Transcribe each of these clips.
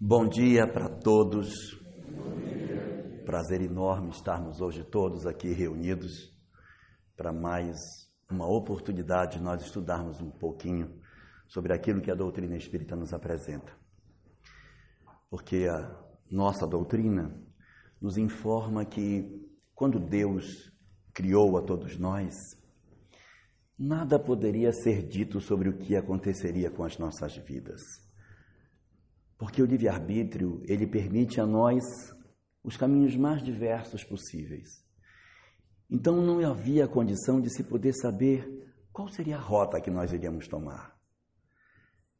Bom dia para todos. Prazer enorme estarmos hoje todos aqui reunidos para mais uma oportunidade de nós estudarmos um pouquinho sobre aquilo que a doutrina espírita nos apresenta. Porque a nossa doutrina nos informa que quando Deus criou a todos nós, nada poderia ser dito sobre o que aconteceria com as nossas vidas porque o livre-arbítrio, ele permite a nós os caminhos mais diversos possíveis. Então não havia condição de se poder saber qual seria a rota que nós iríamos tomar.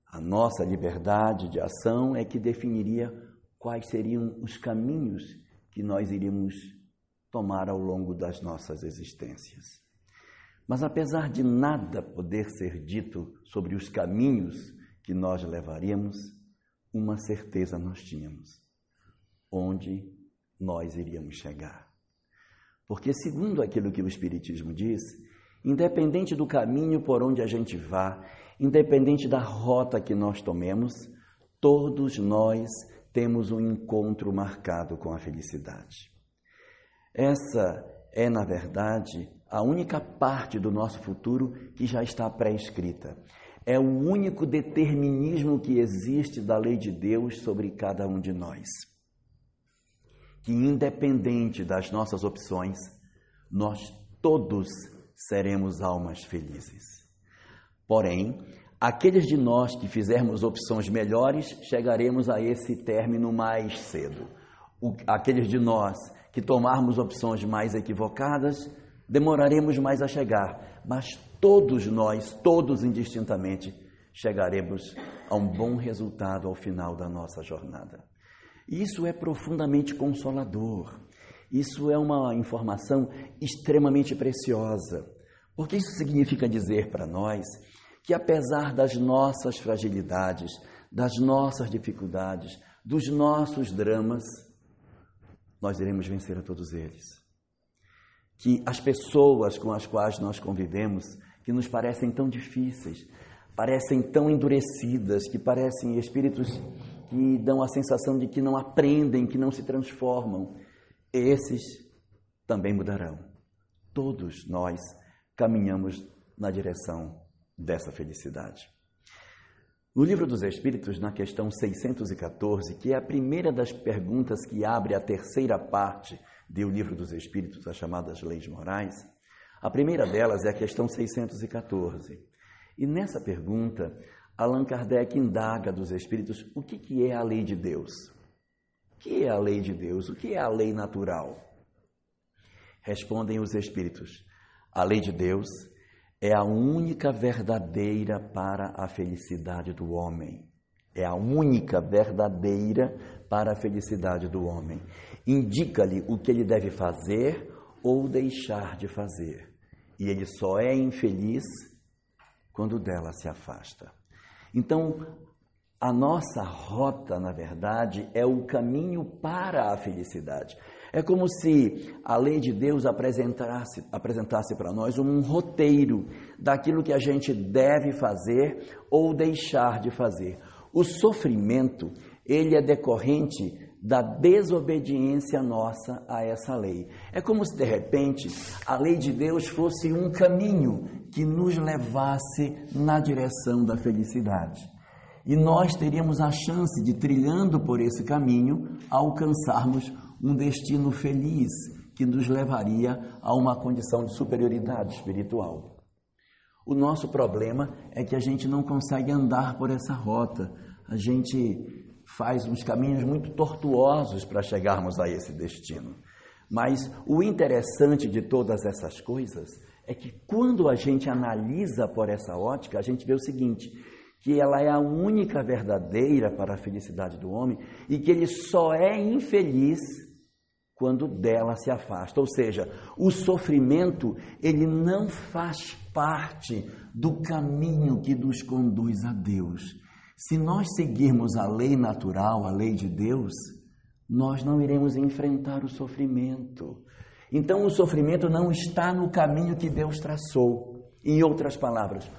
A nossa liberdade de ação é que definiria quais seriam os caminhos que nós iríamos tomar ao longo das nossas existências. Mas apesar de nada poder ser dito sobre os caminhos que nós levaríamos, uma certeza nós tínhamos: onde nós iríamos chegar. Porque, segundo aquilo que o Espiritismo diz, independente do caminho por onde a gente vá, independente da rota que nós tomemos, todos nós temos um encontro marcado com a felicidade. Essa é, na verdade, a única parte do nosso futuro que já está pré-escrita é o único determinismo que existe da lei de Deus sobre cada um de nós. Que, independente das nossas opções, nós todos seremos almas felizes. Porém, aqueles de nós que fizermos opções melhores, chegaremos a esse término mais cedo. O, aqueles de nós que tomarmos opções mais equivocadas, demoraremos mais a chegar, mas todos nós, todos indistintamente, chegaremos a um bom resultado ao final da nossa jornada. Isso é profundamente consolador. Isso é uma informação extremamente preciosa, porque isso significa dizer para nós que, apesar das nossas fragilidades, das nossas dificuldades, dos nossos dramas, nós iremos vencer a todos eles. Que as pessoas com as quais nós convivemos que nos parecem tão difíceis, parecem tão endurecidas, que parecem espíritos que dão a sensação de que não aprendem, que não se transformam. Esses também mudarão. Todos nós caminhamos na direção dessa felicidade. No Livro dos Espíritos, na questão 614, que é a primeira das perguntas que abre a terceira parte do Livro dos Espíritos, as chamadas leis morais, a primeira delas é a questão 614. E nessa pergunta, Allan Kardec indaga dos espíritos o que, que é a lei de Deus. O que é a lei de Deus? O que é a lei natural? Respondem os espíritos: a lei de Deus é a única verdadeira para a felicidade do homem. É a única verdadeira para a felicidade do homem. Indica-lhe o que ele deve fazer ou deixar de fazer. E ele só é infeliz quando dela se afasta. Então, a nossa rota, na verdade, é o caminho para a felicidade. É como se a lei de Deus apresentasse, apresentasse para nós um roteiro daquilo que a gente deve fazer ou deixar de fazer. O sofrimento, ele é decorrente da desobediência nossa a essa lei. É como se de repente a lei de Deus fosse um caminho que nos levasse na direção da felicidade. E nós teríamos a chance de, trilhando por esse caminho, alcançarmos um destino feliz que nos levaria a uma condição de superioridade espiritual. O nosso problema é que a gente não consegue andar por essa rota. A gente faz uns caminhos muito tortuosos para chegarmos a esse destino. Mas o interessante de todas essas coisas é que quando a gente analisa por essa ótica, a gente vê o seguinte: que ela é a única verdadeira para a felicidade do homem e que ele só é infeliz quando dela se afasta. Ou seja, o sofrimento, ele não faz parte do caminho que nos conduz a Deus. Se nós seguirmos a lei natural, a lei de Deus, nós não iremos enfrentar o sofrimento. Então, o sofrimento não está no caminho que Deus traçou. Em outras palavras,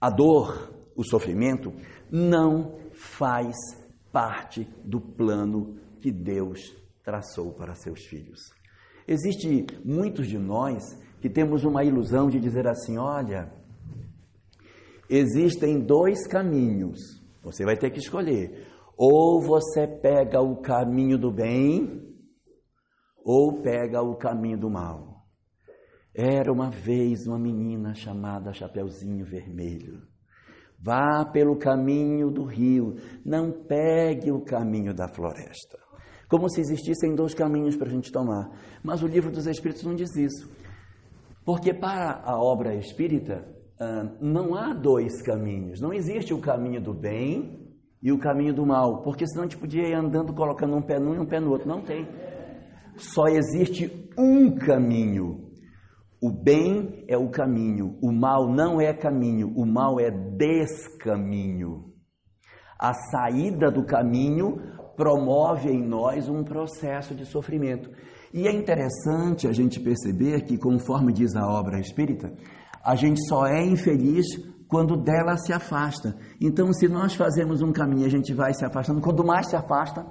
a dor, o sofrimento, não faz parte do plano que Deus traçou para seus filhos. Existe muitos de nós que temos uma ilusão de dizer assim: olha, existem dois caminhos, você vai ter que escolher. Ou você pega o caminho do bem, ou pega o caminho do mal. Era uma vez uma menina chamada Chapeuzinho Vermelho. Vá pelo caminho do rio, não pegue o caminho da floresta. Como se existissem dois caminhos para a gente tomar. Mas o livro dos Espíritos não diz isso. Porque para a obra espírita, não há dois caminhos. Não existe o caminho do bem e o caminho do mal. Porque senão a gente podia ir andando colocando um pé num e um pé no outro. Não tem. Só existe um caminho. O bem é o caminho, o mal não é caminho, o mal é descaminho. A saída do caminho promove em nós um processo de sofrimento. E é interessante a gente perceber que, conforme diz a obra espírita, a gente só é infeliz quando dela se afasta. Então, se nós fazemos um caminho, a gente vai se afastando, quanto mais se afasta,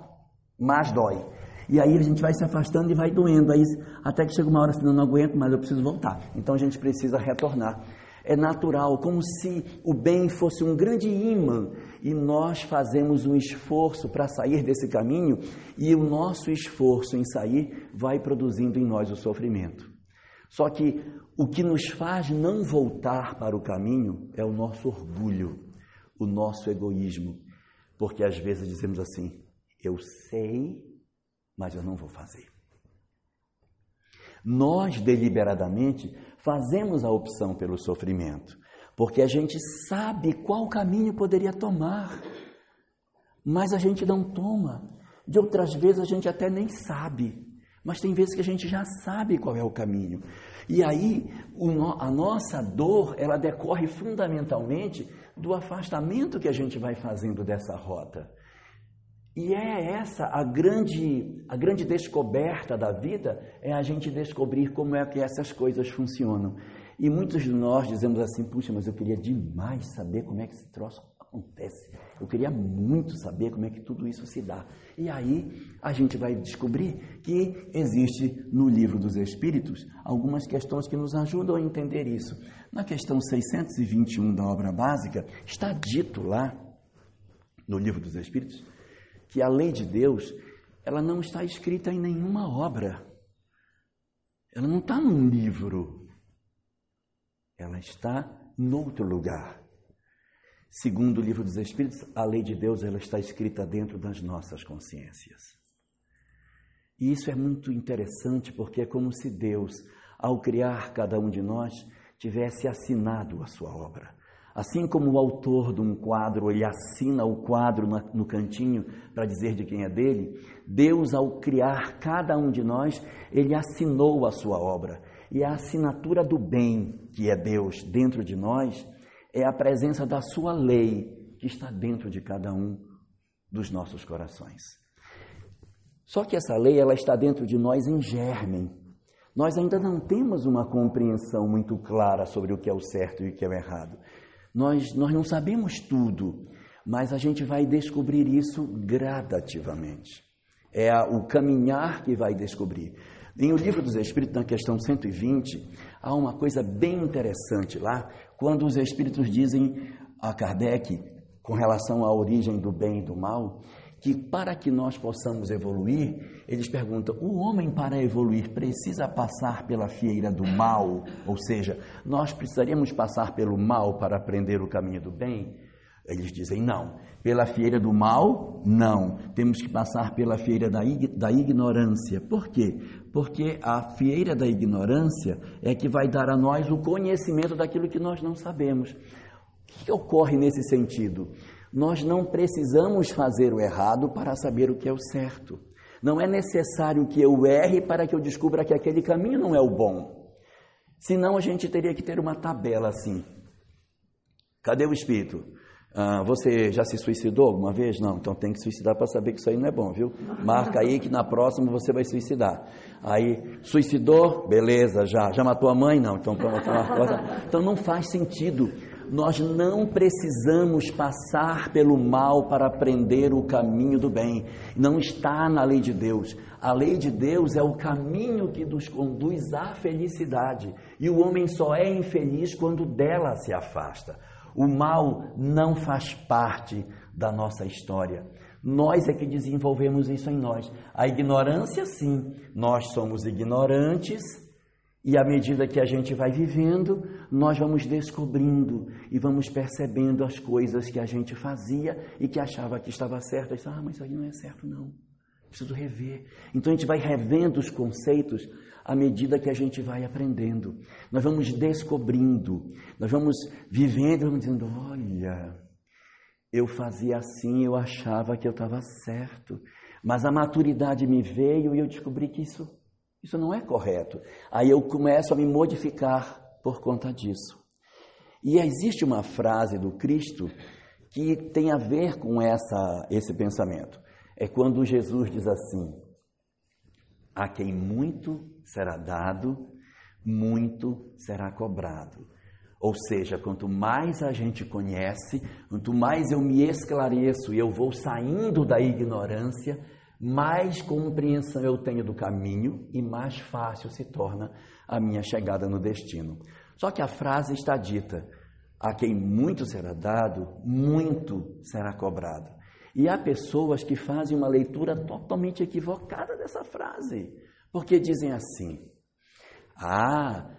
mais dói. E aí a gente vai se afastando e vai doendo. Aí, até que chega uma hora assim, não, não aguento mais, eu preciso voltar. Então a gente precisa retornar. É natural, como se o bem fosse um grande imã e nós fazemos um esforço para sair desse caminho e o nosso esforço em sair vai produzindo em nós o sofrimento. Só que o que nos faz não voltar para o caminho é o nosso orgulho, o nosso egoísmo, porque às vezes dizemos assim: eu sei mas eu não vou fazer. Nós deliberadamente fazemos a opção pelo sofrimento, porque a gente sabe qual caminho poderia tomar, mas a gente não toma. De outras vezes a gente até nem sabe, mas tem vezes que a gente já sabe qual é o caminho. E aí a nossa dor ela decorre fundamentalmente do afastamento que a gente vai fazendo dessa rota. E é essa a grande, a grande descoberta da vida, é a gente descobrir como é que essas coisas funcionam. E muitos de nós dizemos assim, puxa, mas eu queria demais saber como é que esse troço acontece. Eu queria muito saber como é que tudo isso se dá. E aí a gente vai descobrir que existe no livro dos Espíritos algumas questões que nos ajudam a entender isso. Na questão 621 da obra básica, está dito lá no livro dos Espíritos que a lei de Deus, ela não está escrita em nenhuma obra. Ela não está num livro. Ela está em outro lugar. Segundo o livro dos Espíritos, a lei de Deus ela está escrita dentro das nossas consciências. E isso é muito interessante porque é como se Deus, ao criar cada um de nós, tivesse assinado a sua obra. Assim como o autor de um quadro, ele assina o quadro no cantinho para dizer de quem é dele, Deus, ao criar cada um de nós, ele assinou a sua obra. E a assinatura do bem, que é Deus, dentro de nós, é a presença da sua lei, que está dentro de cada um dos nossos corações. Só que essa lei, ela está dentro de nós em germen. Nós ainda não temos uma compreensão muito clara sobre o que é o certo e o que é o errado. Nós, nós não sabemos tudo, mas a gente vai descobrir isso gradativamente. É o caminhar que vai descobrir. Em O Livro dos Espíritos, na questão 120, há uma coisa bem interessante lá, quando os Espíritos dizem a Kardec, com relação à origem do bem e do mal, que para que nós possamos evoluir, eles perguntam: o homem para evoluir precisa passar pela fieira do mal? Ou seja, nós precisaríamos passar pelo mal para aprender o caminho do bem? Eles dizem: não. Pela fieira do mal, não. Temos que passar pela fieira da, da ignorância. Por quê? Porque a fieira da ignorância é que vai dar a nós o conhecimento daquilo que nós não sabemos. O que ocorre nesse sentido? Nós não precisamos fazer o errado para saber o que é o certo. Não é necessário que eu erre para que eu descubra que aquele caminho não é o bom. Senão a gente teria que ter uma tabela assim. Cadê o espírito? Ah, você já se suicidou alguma vez? Não, então tem que suicidar para saber que isso aí não é bom, viu? Marca aí que na próxima você vai suicidar. Aí, suicidou? Beleza, já. Já matou a mãe? Não, então, então não faz sentido Nós não precisamos passar pelo mal para aprender o caminho do bem. Não está na lei de Deus. A lei de Deus é o caminho que nos conduz à felicidade. E o homem só é infeliz quando dela se afasta. O mal não faz parte da nossa história. Nós é que desenvolvemos isso em nós. A ignorância, sim, nós somos ignorantes e à medida que a gente vai vivendo, nós vamos descobrindo e vamos percebendo as coisas que a gente fazia e que achava que estava certo. Disse, ah, mas isso aí não é certo, não. Preciso rever. Então a gente vai revendo os conceitos à medida que a gente vai aprendendo. Nós vamos descobrindo, nós vamos vivendo, vamos dizendo: olha, eu fazia assim, eu achava que eu estava certo, mas a maturidade me veio e eu descobri que isso isso não é correto. Aí eu começo a me modificar por conta disso. E existe uma frase do Cristo que tem a ver com essa, esse pensamento. É quando Jesus diz assim: A quem muito será dado, muito será cobrado. Ou seja, quanto mais a gente conhece, quanto mais eu me esclareço e eu vou saindo da ignorância, mais compreensão eu tenho do caminho e mais fácil se torna a minha chegada no destino. Só que a frase está dita: a quem muito será dado, muito será cobrado. E há pessoas que fazem uma leitura totalmente equivocada dessa frase, porque dizem assim: ah,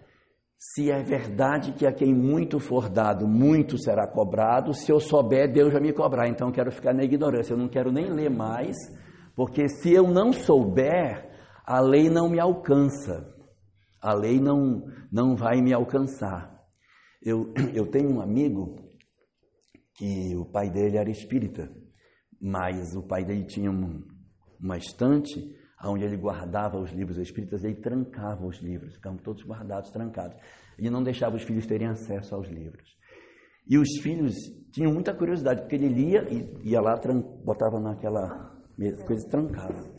se é verdade que a quem muito for dado, muito será cobrado, se eu souber, Deus vai me cobrar. Então eu quero ficar na ignorância, eu não quero nem ler mais porque se eu não souber, a lei não me alcança. A lei não, não vai me alcançar. Eu, eu tenho um amigo que o pai dele era espírita, mas o pai dele tinha um, uma estante onde ele guardava os livros espíritas, ele trancava os livros, ficavam todos guardados, trancados. E não deixava os filhos terem acesso aos livros. E os filhos tinham muita curiosidade, porque ele lia e ia lá, botava naquela coisa trancada.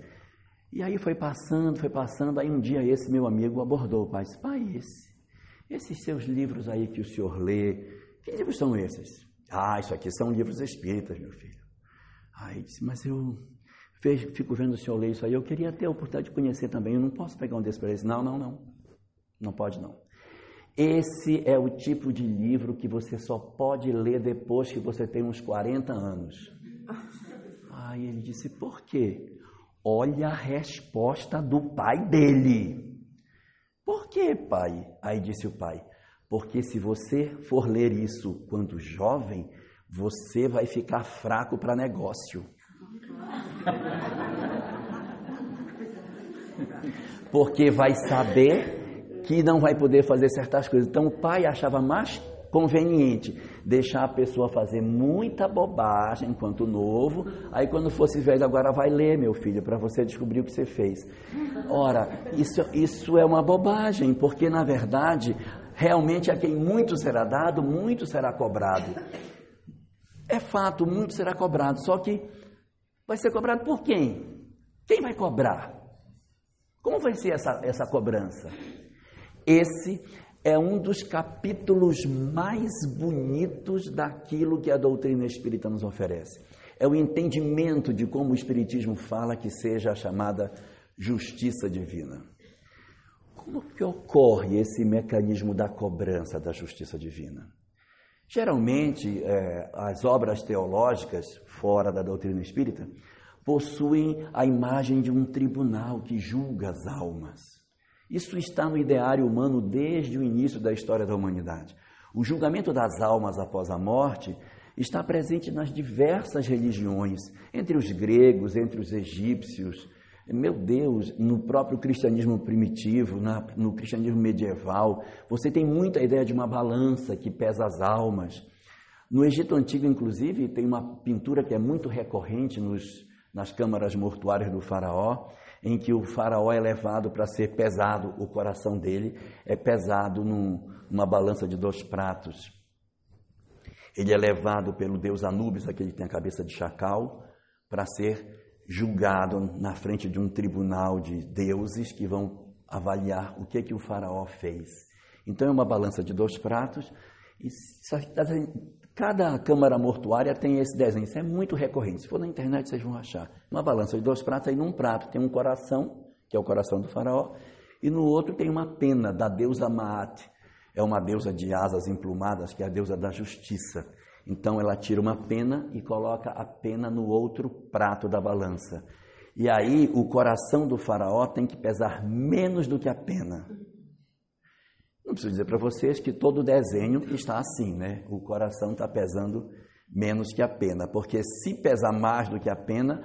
E aí foi passando, foi passando, aí um dia esse meu amigo abordou o pai disse, pai, esse, esses seus livros aí que o senhor lê, que livros são esses? Ah, isso aqui são livros espíritas, meu filho. Aí disse, mas eu fico vendo o senhor ler isso aí, eu queria ter a oportunidade de conhecer também, eu não posso pegar um desses para eles. Não, não, não, não pode não. Esse é o tipo de livro que você só pode ler depois que você tem uns 40 anos. Aí ele disse: Por quê? Olha a resposta do pai dele. Por quê, pai? Aí disse o pai: Porque se você for ler isso quando jovem, você vai ficar fraco para negócio. Porque vai saber que não vai poder fazer certas coisas. Então o pai achava mais conveniente deixar a pessoa fazer muita bobagem enquanto novo, aí quando fosse velho agora vai ler, meu filho, para você descobrir o que você fez. Ora, isso, isso é uma bobagem, porque na verdade, realmente a quem muito será dado, muito será cobrado. É fato, muito será cobrado, só que vai ser cobrado por quem? Quem vai cobrar? Como vai ser essa, essa cobrança? Esse é um dos capítulos mais bonitos daquilo que a doutrina espírita nos oferece. É o entendimento de como o Espiritismo fala que seja a chamada justiça divina. Como que ocorre esse mecanismo da cobrança da justiça divina? Geralmente, é, as obras teológicas fora da doutrina espírita possuem a imagem de um tribunal que julga as almas. Isso está no ideário humano desde o início da história da humanidade. O julgamento das almas após a morte está presente nas diversas religiões, entre os gregos, entre os egípcios, meu Deus, no próprio cristianismo primitivo, na, no cristianismo medieval, você tem muita ideia de uma balança que pesa as almas. No Egito Antigo, inclusive, tem uma pintura que é muito recorrente nos, nas câmaras mortuárias do faraó, em que o faraó é levado para ser pesado, o coração dele é pesado num, numa balança de dois pratos. Ele é levado pelo deus Anubis, aquele que tem a cabeça de chacal, para ser julgado na frente de um tribunal de deuses que vão avaliar o que, que o faraó fez. Então é uma balança de dois pratos E cada câmara mortuária tem esse desenho, isso é muito recorrente. Se for na internet, vocês vão achar. Uma balança de dois pratos, aí num prato tem um coração, que é o coração do faraó, e no outro tem uma pena da deusa Maat. É uma deusa de asas emplumadas, que é a deusa da justiça. Então ela tira uma pena e coloca a pena no outro prato da balança. E aí o coração do faraó tem que pesar menos do que a pena. Não preciso dizer para vocês que todo desenho está assim, né? O coração está pesando menos que a pena, porque se pesar mais do que a pena,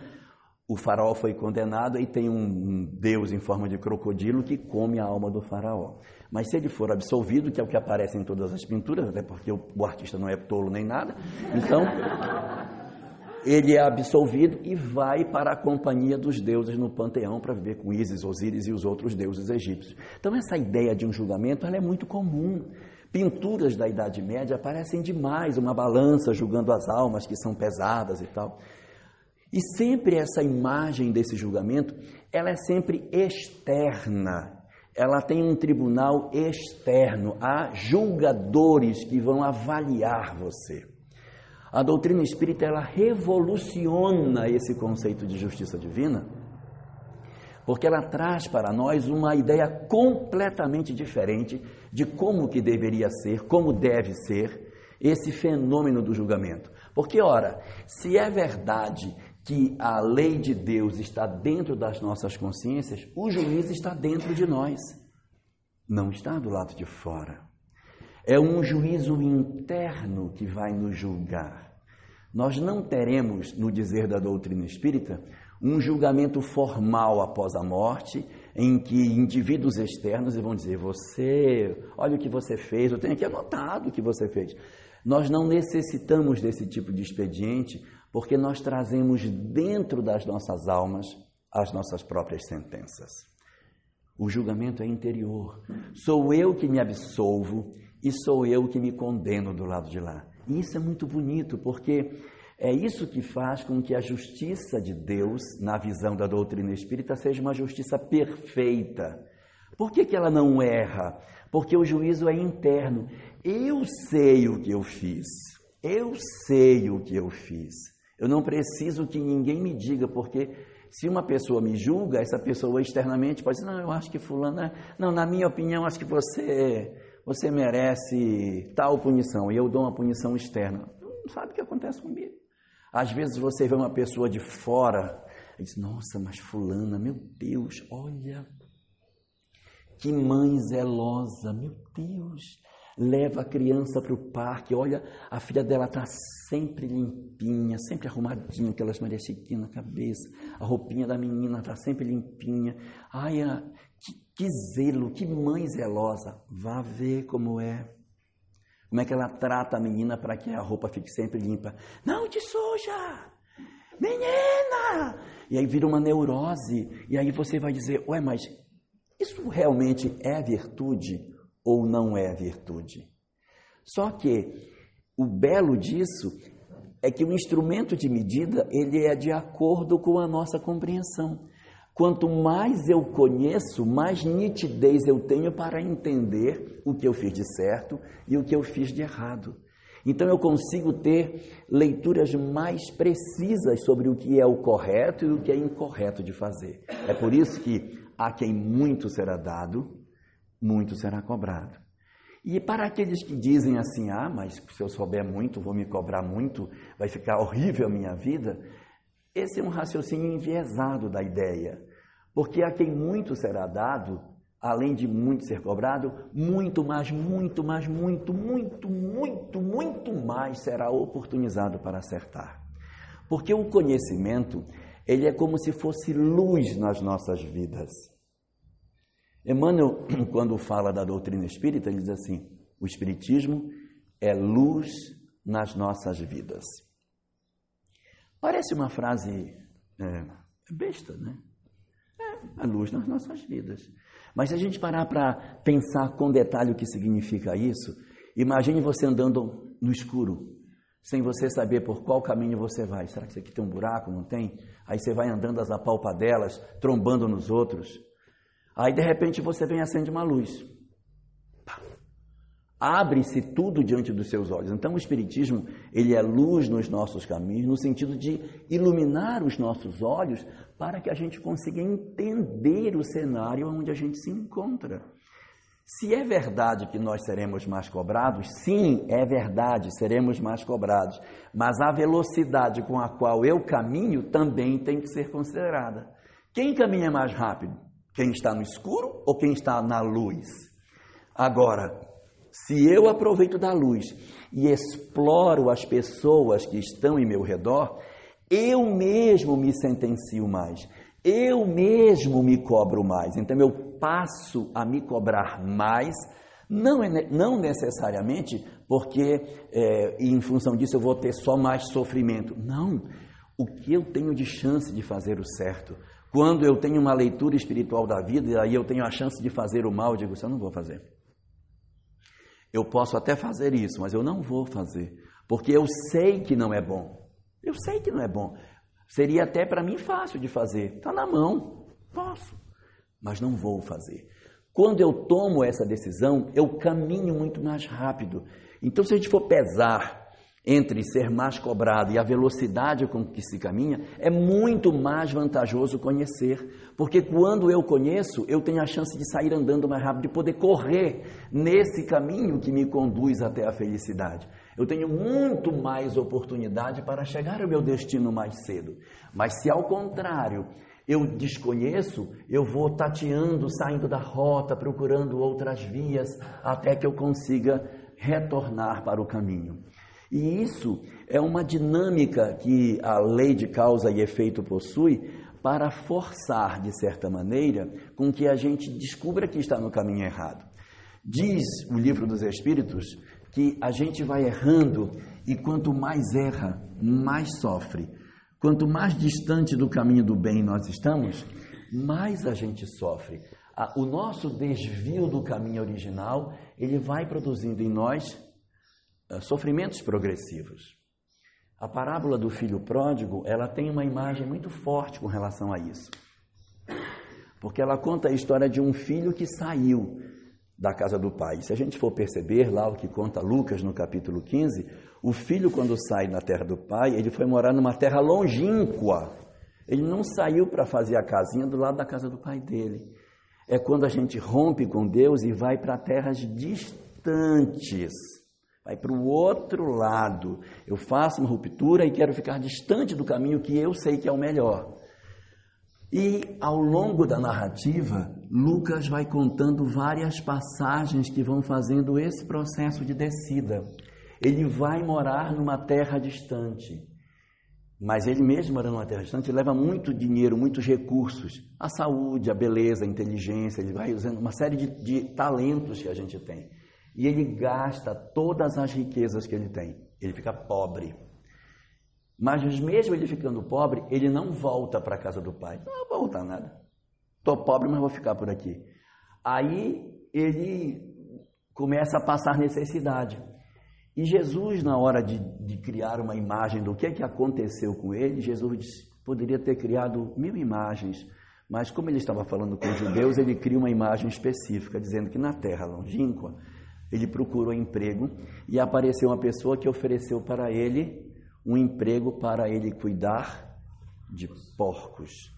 o faraó foi condenado e tem um deus em forma de crocodilo que come a alma do faraó. Mas se ele for absolvido, que é o que aparece em todas as pinturas, até porque o, artista não é tolo nem nada, então ele é absolvido e vai para a companhia dos deuses no panteão para viver com Ísis, Osíris e os outros deuses egípcios. Então essa ideia de um julgamento é muito comum. Pinturas da Idade Média aparecem demais, uma balança julgando as almas que são pesadas e tal. E sempre essa imagem desse julgamento, ela é sempre externa. Ela tem um tribunal externo, há julgadores que vão avaliar você. A doutrina espírita ela revoluciona esse conceito de justiça divina, porque ela traz para nós uma ideia completamente diferente de como que deveria ser, como deve ser esse fenômeno do julgamento. Porque ora, se é verdade que a lei de Deus está dentro das nossas consciências, o juiz está dentro de nós, não está do lado de fora. É um juízo interno que vai nos julgar. Nós não teremos, no dizer da doutrina espírita, um julgamento formal após a morte, em que indivíduos externos vão dizer: Você, olha o que você fez, eu tenho aqui anotado o que você fez. Nós não necessitamos desse tipo de expediente, porque nós trazemos dentro das nossas almas as nossas próprias sentenças. O julgamento é interior. Sou eu que me absolvo e sou eu que me condeno do lado de lá. E isso é muito bonito, porque é isso que faz com que a justiça de Deus, na visão da doutrina espírita, seja uma justiça perfeita. Por que, que ela não erra? Porque o juízo é interno. Eu sei o que eu fiz. Eu sei o que eu fiz. Eu não preciso que ninguém me diga, porque se uma pessoa me julga, essa pessoa externamente pode dizer, não, eu acho que fulano, é... não, na minha opinião, acho que você você merece tal punição, e eu dou uma punição externa. Não sabe o que acontece comigo. Às vezes você vê uma pessoa de fora e diz, nossa, mas fulana, meu Deus, olha, que mãe zelosa, meu Deus. Leva a criança para o parque, olha, a filha dela está sempre limpinha, sempre arrumadinha, aquelas Maria Chiquinha na cabeça, a roupinha da menina está sempre limpinha. Ai, que, que zelo, que mãe zelosa. Vá ver como é. Como é que ela trata a menina para que a roupa fique sempre limpa. Não te suja! Menina! E aí vira uma neurose. E aí você vai dizer, ué, mas isso realmente é virtude ou não é virtude? Só que o belo disso é que o instrumento de medida ele é de acordo com a nossa compreensão. Quanto mais eu conheço, mais nitidez eu tenho para entender o que eu fiz de certo e o que eu fiz de errado. Então eu consigo ter leituras mais precisas sobre o que é o correto e o que é incorreto de fazer. É por isso que a quem muito será dado, muito será cobrado. E para aqueles que dizem assim, ah, mas se eu souber muito, vou me cobrar muito, vai ficar horrível a minha vida, esse é um raciocínio enviesado da ideia. Porque a quem muito será dado, além de muito ser cobrado, muito mais, muito mais, muito, muito, muito, muito mais será oportunizado para acertar. Porque o conhecimento, ele é como se fosse luz nas nossas vidas. Emmanuel, quando fala da doutrina espírita, ele diz assim: o espiritismo é luz nas nossas vidas. Parece uma frase é, besta, né? a luz nas nossas vidas. Mas se a gente parar para pensar com detalhe o que significa isso, imagine você andando no escuro, sem você saber por qual caminho você vai. Será que isso aqui tem um buraco? Não tem? Aí você vai andando às apalpadelas, trombando nos outros. Aí de repente você vem e acende uma luz. abre-se tudo diante dos seus olhos. Então o espiritismo, ele é luz nos nossos caminhos, no sentido de iluminar os nossos olhos para que a gente consiga entender o cenário onde a gente se encontra. Se é verdade que nós seremos mais cobrados, sim, é verdade, seremos mais cobrados. Mas a velocidade com a qual eu caminho também tem que ser considerada. Quem caminha mais rápido? Quem está no escuro ou quem está na luz? Agora, se eu aproveito da luz e exploro as pessoas que estão em meu redor, eu mesmo me sentencio mais, eu mesmo me cobro mais. Então eu passo a me cobrar mais, não, é, não necessariamente porque é, em função disso eu vou ter só mais sofrimento. Não. O que eu tenho de chance de fazer o certo? Quando eu tenho uma leitura espiritual da vida e aí eu tenho a chance de fazer o mal, eu digo, isso eu não vou fazer. Eu posso até fazer isso, mas eu não vou fazer, porque eu sei que não é bom. Eu sei que não é bom. Seria até para mim fácil de fazer. Está na mão, posso, mas não vou fazer. Quando eu tomo essa decisão, eu caminho muito mais rápido. Então, se a gente for pesar entre ser mais cobrado e a velocidade com que se caminha, é muito mais vantajoso conhecer. Porque quando eu conheço, eu tenho a chance de sair andando mais rápido, de poder correr nesse caminho que me conduz até a felicidade. Eu tenho muito mais oportunidade para chegar ao meu destino mais cedo. Mas se ao contrário, eu desconheço, eu vou tateando, saindo da rota, procurando outras vias, até que eu consiga retornar para o caminho. E isso é uma dinâmica que a lei de causa e efeito possui para forçar, de certa maneira, com que a gente descubra que está no caminho errado. Diz o livro dos Espíritos que a gente vai errando e quanto mais erra, mais sofre. Quanto mais distante do caminho do bem nós estamos, mais a gente sofre. O nosso desvio do caminho original, ele vai produzindo em nós sofrimentos progressivos. A parábola do filho pródigo, ela tem uma imagem muito forte com relação a isso. Porque ela conta a história de um filho que saiu da casa do pai. Se a gente for perceber lá o que conta Lucas no capítulo 15, o filho quando sai da terra do pai, ele foi morar numa terra longínqua. Ele não saiu para fazer a casinha do lado da casa do pai dele. É quando a gente rompe com Deus e vai para terras distantes vai para o outro lado. Eu faço uma ruptura e quero ficar distante do caminho que eu sei que é o melhor. E ao longo da narrativa, Lucas vai contando várias passagens que vão fazendo esse processo de descida. Ele vai morar numa terra distante. Mas ele mesmo morando numa terra distante, leva muito dinheiro, muitos recursos, a saúde, a beleza, a inteligência, ele vai usando uma série de, de talentos que a gente tem e ele gasta todas as riquezas que ele tem. Ele fica pobre. Mas mesmo ele ficando pobre, ele não volta para a casa do pai. Não vou voltar nada. Estou pobre, mas vou ficar por aqui. Aí ele começa a passar necessidade. E Jesus, na hora de, de criar uma imagem do que, que aconteceu com ele, Jesus disse, poderia ter criado mil imagens, mas como ele estava falando com os judeus, ele cria uma imagem específica, dizendo que na terra longínqua ele procurou emprego e apareceu uma pessoa que ofereceu para ele um emprego para ele cuidar de porcos.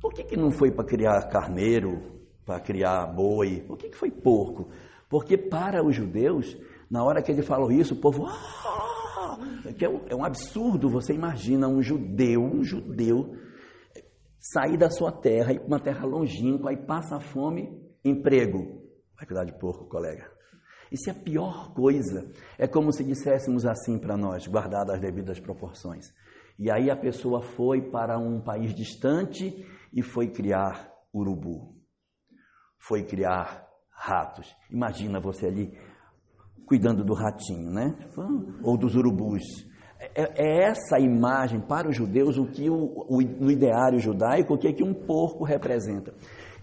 Por que, que não foi para criar carneiro, para criar boi? Por que, que foi porco? Porque para os judeus, na hora que ele falou isso, o povo. Ah! É, um, é um absurdo, você imagina um judeu, um judeu, sair da sua terra, ir para uma terra longínqua, aí passa fome, emprego. Vai cuidar de porco, colega. Isso é a pior coisa. É como se disséssemos assim para nós, guardadas as devidas proporções. E aí a pessoa foi para um país distante e foi criar urubu. Foi criar ratos. Imagina você ali cuidando do ratinho, né? Ou dos urubus. É, é essa imagem para os judeus o que o, o, no ideário judaico o que, é que um porco representa.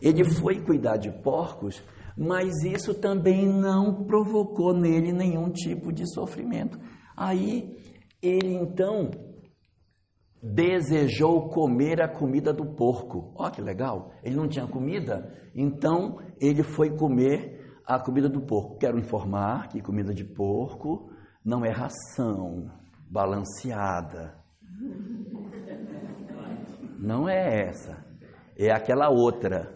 Ele foi cuidar de porcos mas isso também não provocou nele nenhum tipo de sofrimento. Aí ele então desejou comer a comida do porco. Ó, que legal! Ele não tinha comida, então ele foi comer a comida do porco. Quero informar que comida de porco não é ração balanceada. Não é essa. É aquela outra.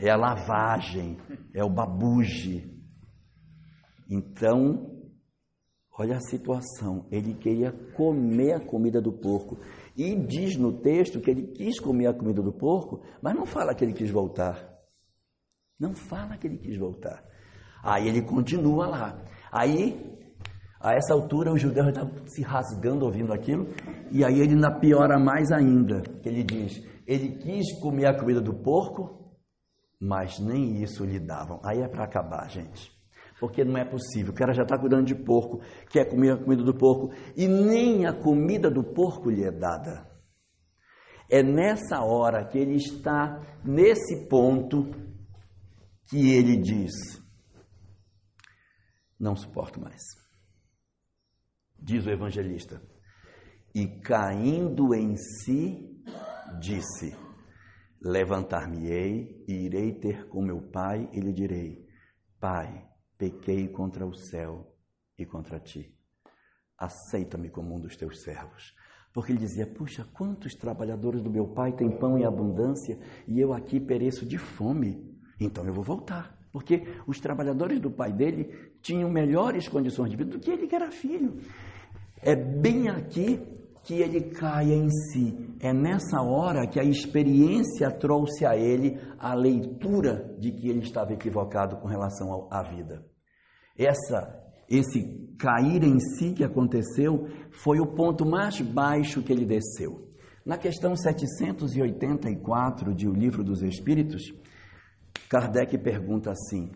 É a lavagem, é o babuge. Então, olha a situação. Ele queria comer a comida do porco. E diz no texto que ele quis comer a comida do porco, mas não fala que ele quis voltar. Não fala que ele quis voltar. Aí ele continua lá. Aí, a essa altura, o judeu está se rasgando ouvindo aquilo, e aí ele ainda piora mais ainda. Ele diz: ele quis comer a comida do porco, mas nem isso lhe davam. Aí é para acabar, gente. Porque não é possível. O cara já está cuidando de porco, quer comer a comida do porco, e nem a comida do porco lhe é dada. É nessa hora que ele está nesse ponto que ele diz: Não suporto mais. Diz o evangelista. E caindo em si, disse: Levantar-me-ei e irei ter com meu pai e lhe direi: Pai, pequei contra o céu e contra ti. Aceita-me como um dos teus servos. Porque ele dizia: Puxa, quantos trabalhadores do meu pai têm pão em abundância e eu aqui pereço de fome. Então eu vou voltar. Porque os trabalhadores do pai dele tinham melhores condições de vida do que ele que era filho. É bem aqui que ele cai em si. É nessa hora que a experiência trouxe a ele a leitura de que ele estava equivocado com relação à vida. Essa esse cair em si que aconteceu foi o ponto mais baixo que ele desceu. Na questão 784 de O Livro dos Espíritos, Kardec pergunta assim: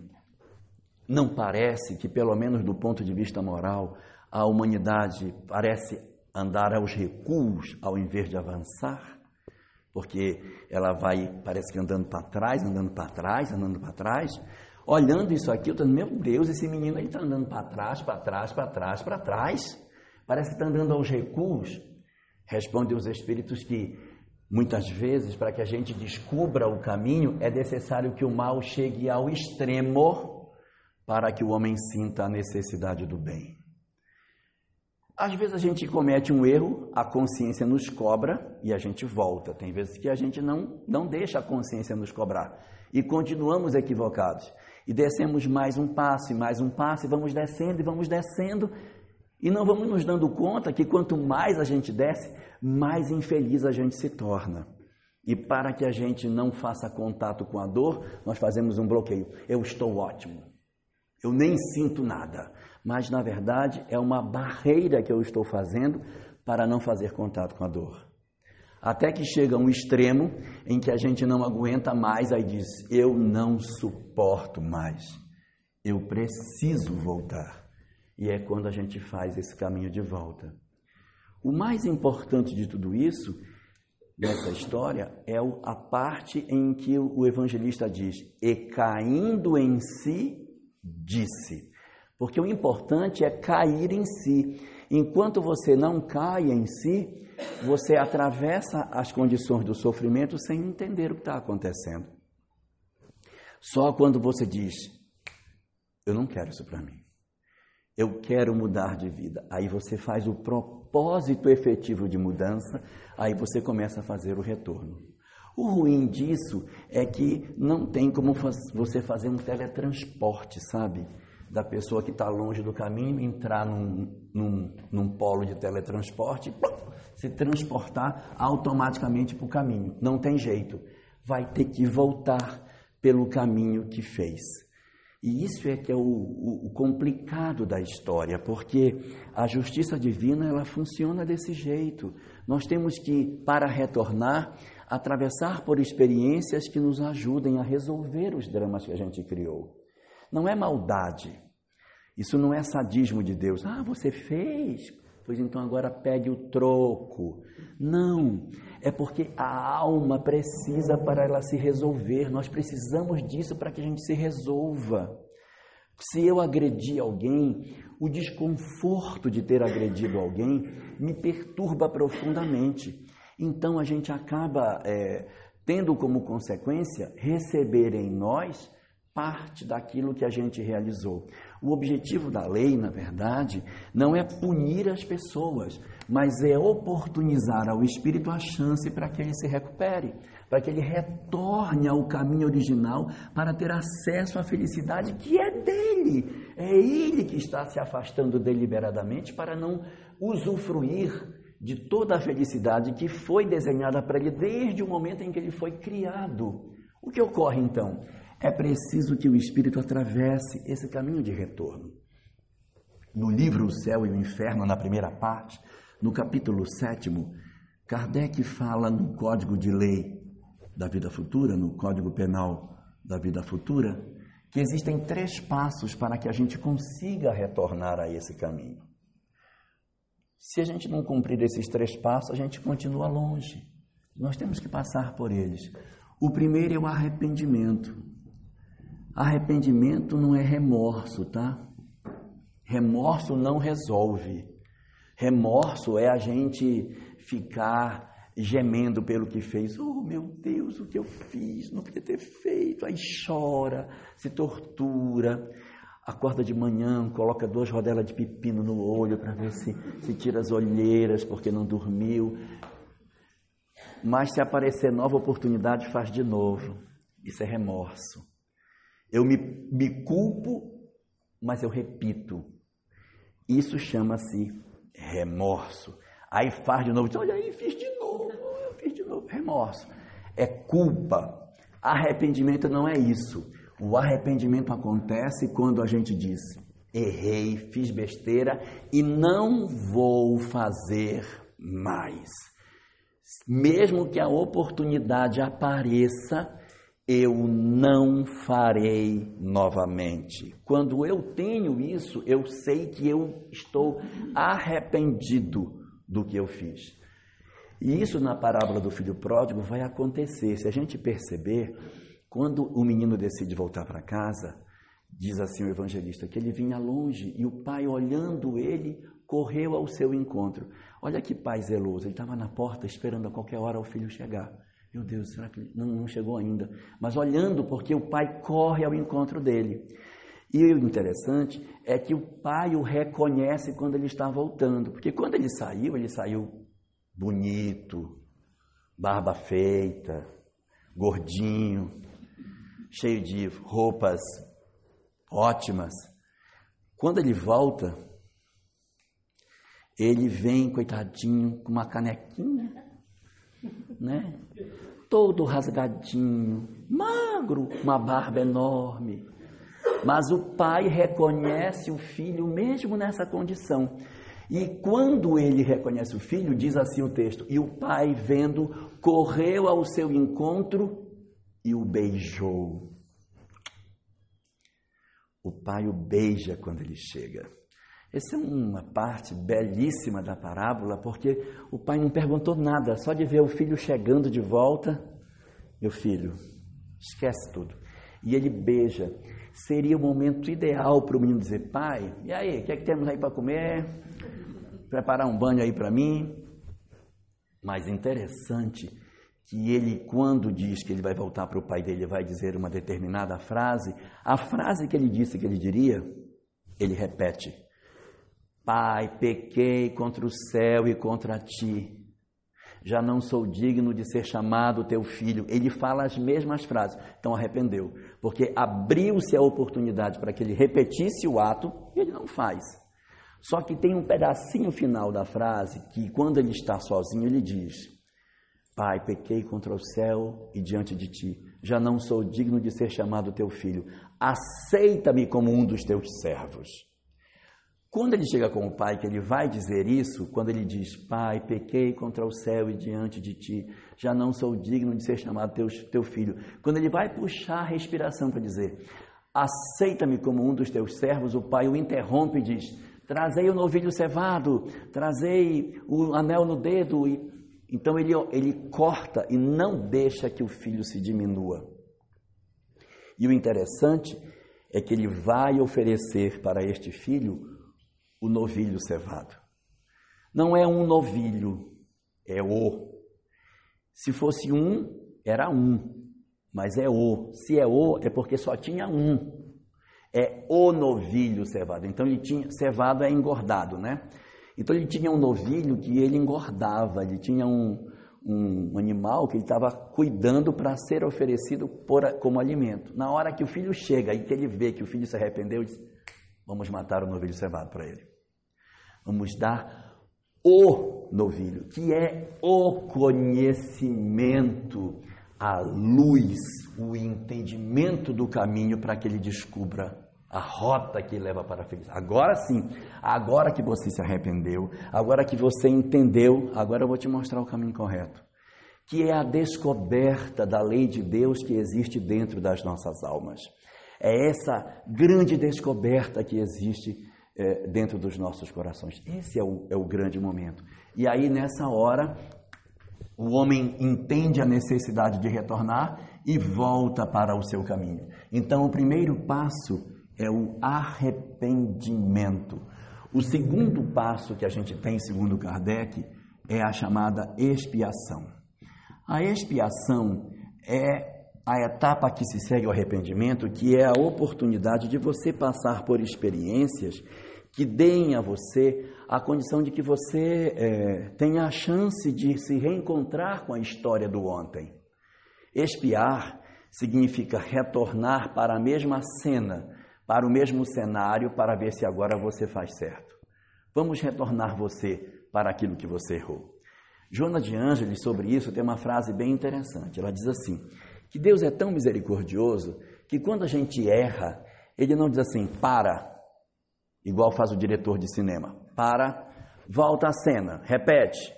Não parece que, pelo menos do ponto de vista moral, a humanidade parece andar aos recuos ao invés de avançar? Porque ela vai, parece que andando para trás, andando para trás, andando para trás. Olhando isso aqui, eu estou meu Deus, esse menino está andando para trás, para trás, para trás, para trás. Parece que está andando aos recuos. Respondem os espíritos que muitas vezes, para que a gente descubra o caminho, é necessário que o mal chegue ao extremo para que o homem sinta a necessidade do bem. Às vezes a gente comete um erro, a consciência nos cobra e a gente volta. Tem vezes que a gente não, não deixa a consciência nos cobrar e continuamos equivocados. E descemos mais um passo e mais um passo, e vamos descendo e vamos descendo, e não vamos nos dando conta que quanto mais a gente desce, mais infeliz a gente se torna. E para que a gente não faça contato com a dor, nós fazemos um bloqueio. Eu estou ótimo. Eu nem sinto nada. Mas na verdade é uma barreira que eu estou fazendo para não fazer contato com a dor. Até que chega um extremo em que a gente não aguenta mais, aí diz: Eu não suporto mais, eu preciso voltar. E é quando a gente faz esse caminho de volta. O mais importante de tudo isso, nessa história, é a parte em que o evangelista diz: E caindo em si, disse. Porque o importante é cair em si. Enquanto você não cai em si, você atravessa as condições do sofrimento sem entender o que está acontecendo. Só quando você diz: Eu não quero isso para mim. Eu quero mudar de vida. Aí você faz o propósito efetivo de mudança, aí você começa a fazer o retorno. O ruim disso é que não tem como você fazer um teletransporte, sabe? Da pessoa que está longe do caminho entrar num, num, num polo de teletransporte se transportar automaticamente para o caminho. Não tem jeito. Vai ter que voltar pelo caminho que fez. E isso é que é o, o, o, complicado da história, porque a justiça divina ela funciona desse jeito. Nós temos que, para retornar, atravessar por experiências que nos ajudem a resolver os dramas que a gente criou. Não é maldade. Isso não é sadismo de Deus. Ah, você fez, pois então agora pegue o troco. Não, é porque a alma precisa para ela se resolver. Nós precisamos disso para que a gente se resolva. Se eu agredi alguém, o desconforto de ter agredido alguém me perturba profundamente. Então a gente acaba é, tendo como consequência receber em nós parte daquilo que a gente realizou. O objetivo da lei, na verdade, não é punir as pessoas, mas é oportunizar ao espírito a chance para que ele se recupere, para que ele retorne ao caminho original para ter acesso à felicidade que é dele. É ele que está se afastando deliberadamente para não usufruir de toda a felicidade que foi desenhada para ele desde o momento em que ele foi criado. O que ocorre então? É preciso que o espírito atravesse esse caminho de retorno. No livro O Céu e o Inferno, na primeira parte, no capítulo 7, Kardec fala no Código de Lei da Vida Futura, no Código Penal da Vida Futura, que existem três passos para que a gente consiga retornar a esse caminho. Se a gente não cumprir esses três passos, a gente continua longe. Nós temos que passar por eles. O primeiro é o arrependimento. Arrependimento não é remorso, tá? Remorso não resolve. Remorso é a gente ficar gemendo pelo que fez. Oh, meu Deus, o que eu fiz? Não podia ter feito. Aí chora, se tortura, acorda de manhã, coloca duas rodelas de pepino no olho para ver se, se tira as olheiras porque não dormiu. Mas se aparecer nova oportunidade, faz de novo. Isso é remorso. Eu me, me culpo, mas eu repito. Isso chama-se remorso. Aí faz de novo, diz, olha aí, fiz de novo, fiz de novo. Remorso. É culpa. Arrependimento não é isso. O arrependimento acontece quando a gente diz: errei, fiz besteira e não vou fazer mais. Mesmo que a oportunidade apareça, eu não farei novamente. Quando eu tenho isso, eu sei que eu estou arrependido do que eu fiz. E isso na parábola do filho pródigo vai acontecer. Se a gente perceber, quando o menino decide voltar para casa, diz assim o evangelista que ele vinha longe e o pai, olhando ele, correu ao seu encontro. Olha que pai zeloso, ele estava na porta esperando a qualquer hora o filho chegar. Meu Deus, será que não, não chegou ainda? Mas olhando, porque o pai corre ao encontro dele. E o interessante é que o pai o reconhece quando ele está voltando, porque quando ele saiu, ele saiu bonito, barba feita, gordinho, cheio de roupas ótimas. Quando ele volta, ele vem, coitadinho, com uma canequinha, né? todo rasgadinho, magro, uma barba enorme. Mas o pai reconhece o filho mesmo nessa condição. E quando ele reconhece o filho, diz assim o texto: E o pai, vendo, correu ao seu encontro e o beijou. O pai o beija quando ele chega. Essa é uma parte belíssima da parábola, porque o pai não perguntou nada, só de ver o filho chegando de volta, meu filho, esquece tudo. E ele beija. Seria o momento ideal para o menino dizer: pai, e aí, o que é que temos aí para comer? Preparar um banho aí para mim. Mas interessante que ele, quando diz que ele vai voltar para o pai dele, vai dizer uma determinada frase, a frase que ele disse que ele diria, ele repete Pai, pequei contra o céu e contra ti. Já não sou digno de ser chamado teu filho. Ele fala as mesmas frases. Então arrependeu, porque abriu-se a oportunidade para que ele repetisse o ato e ele não faz. Só que tem um pedacinho final da frase que, quando ele está sozinho, ele diz: Pai, pequei contra o céu e diante de ti. Já não sou digno de ser chamado teu filho. Aceita-me como um dos teus servos. Quando ele chega com o pai, que ele vai dizer isso, quando ele diz: Pai, pequei contra o céu e diante de ti, já não sou digno de ser chamado teu, teu filho. Quando ele vai puxar a respiração para dizer: Aceita-me como um dos teus servos, o pai o interrompe e diz: Trazei o novilho cevado, trazei o anel no dedo. E, então ele, ele corta e não deixa que o filho se diminua. E o interessante é que ele vai oferecer para este filho o novilho cevado. Não é um novilho, é o. Se fosse um, era um, mas é o. Se é o, é porque só tinha um. É o novilho cevado. Então ele tinha cevado é engordado, né? Então ele tinha um novilho que ele engordava, ele tinha um, um animal que ele estava cuidando para ser oferecido por, como alimento. Na hora que o filho chega e que ele vê que o filho se arrependeu, ele diz, vamos matar o novilho cevado para ele. Vamos dar o novilho, que é o conhecimento, a luz, o entendimento do caminho para que ele descubra a rota que leva para a felicidade. Agora sim, agora que você se arrependeu, agora que você entendeu, agora eu vou te mostrar o caminho correto. Que é a descoberta da lei de Deus que existe dentro das nossas almas. É essa grande descoberta que existe é, dentro dos nossos corações. Esse é o, é o grande momento. E aí, nessa hora, o homem entende a necessidade de retornar e volta para o seu caminho. Então, o primeiro passo é o arrependimento. O segundo passo que a gente tem, segundo Kardec, é a chamada expiação. A expiação é a etapa que se segue ao arrependimento, que é a oportunidade de você passar por experiências que deem a você a condição de que você é, tenha a chance de se reencontrar com a história do ontem. Expiar significa retornar para a mesma cena para o mesmo cenário para ver se agora você faz certo. Vamos retornar você para aquilo que você errou. Joana de Ângeles, sobre isso, tem uma frase bem interessante. Ela diz assim: que Deus é tão misericordioso que quando a gente erra, ele não diz assim, para, igual faz o diretor de cinema, para, volta a cena, repete.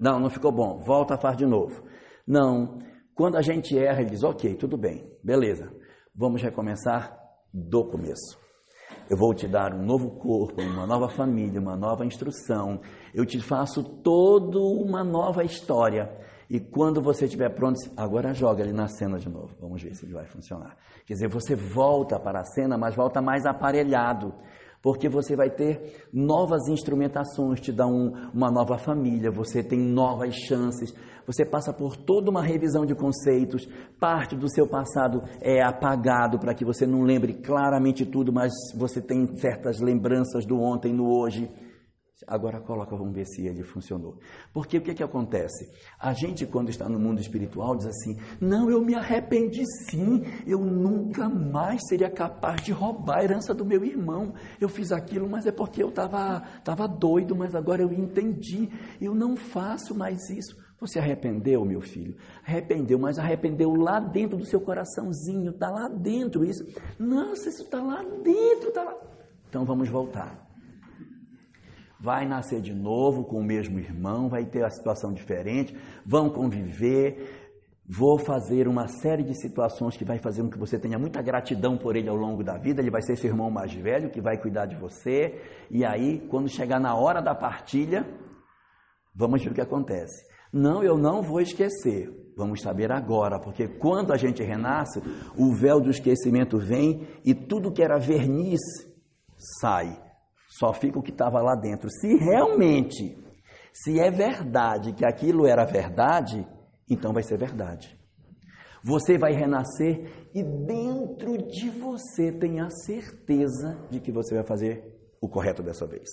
Não, não ficou bom, volta a faz de novo. Não, quando a gente erra, ele diz, ok, tudo bem, beleza, vamos recomeçar do começo. Eu vou te dar um novo corpo, uma nova família, uma nova instrução. Eu te faço toda uma nova história. E quando você estiver pronto, agora joga ele na cena de novo. Vamos ver se ele vai funcionar. Quer dizer, você volta para a cena, mas volta mais aparelhado porque você vai ter novas instrumentações, te dá um, uma nova família, você tem novas chances, você passa por toda uma revisão de conceitos, parte do seu passado é apagado para que você não lembre claramente tudo, mas você tem certas lembranças do ontem, no hoje. Agora coloca, vamos ver se ele funcionou. Porque o que, que acontece? A gente, quando está no mundo espiritual, diz assim: Não, eu me arrependi sim, eu nunca mais seria capaz de roubar a herança do meu irmão. Eu fiz aquilo, mas é porque eu estava tava doido, mas agora eu entendi. Eu não faço mais isso. Você arrependeu, meu filho? Arrependeu, mas arrependeu lá dentro do seu coraçãozinho, está lá dentro isso. Nossa, isso está lá dentro, está lá. Então vamos voltar vai nascer de novo com o mesmo irmão, vai ter a situação diferente, vão conviver. Vou fazer uma série de situações que vai fazer com que você tenha muita gratidão por ele ao longo da vida. Ele vai ser seu irmão mais velho que vai cuidar de você. E aí, quando chegar na hora da partilha, vamos ver o que acontece. Não, eu não vou esquecer. Vamos saber agora, porque quando a gente renasce, o véu do esquecimento vem e tudo que era verniz sai. Só fica o que estava lá dentro. Se realmente, se é verdade que aquilo era verdade, então vai ser verdade. Você vai renascer e dentro de você tem a certeza de que você vai fazer o correto dessa vez.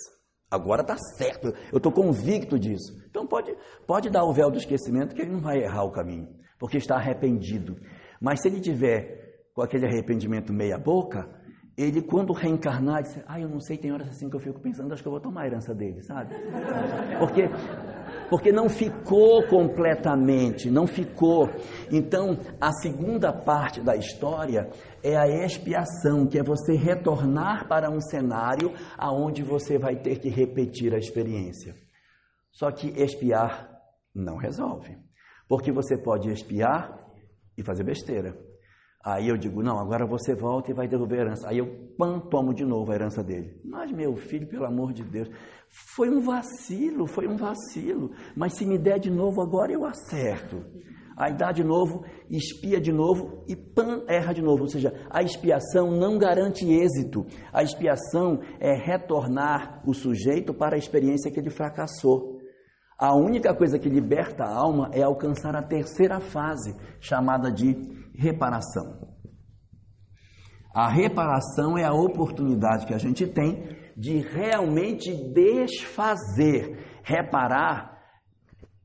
Agora está certo, eu estou convicto disso. Então pode, pode dar o véu do esquecimento que ele não vai errar o caminho, porque está arrependido. Mas se ele tiver com aquele arrependimento meia boca, ele quando reencarnar, disse, ah, eu não sei, tem horas assim que eu fico pensando, acho que eu vou tomar a herança dele, sabe? Porque, porque não ficou completamente, não ficou. Então, a segunda parte da história é a expiação, que é você retornar para um cenário aonde você vai ter que repetir a experiência. Só que expiar não resolve, porque você pode expiar e fazer besteira. Aí eu digo, não, agora você volta e vai devolver a herança. Aí eu pam, tomo de novo a herança dele. Mas, meu filho, pelo amor de Deus, foi um vacilo, foi um vacilo. Mas se me der de novo, agora eu acerto. Aí dá de novo, espia de novo e pam, erra de novo. Ou seja, a expiação não garante êxito. A expiação é retornar o sujeito para a experiência que ele fracassou. A única coisa que liberta a alma é alcançar a terceira fase, chamada de reparação. A reparação é a oportunidade que a gente tem de realmente desfazer. Reparar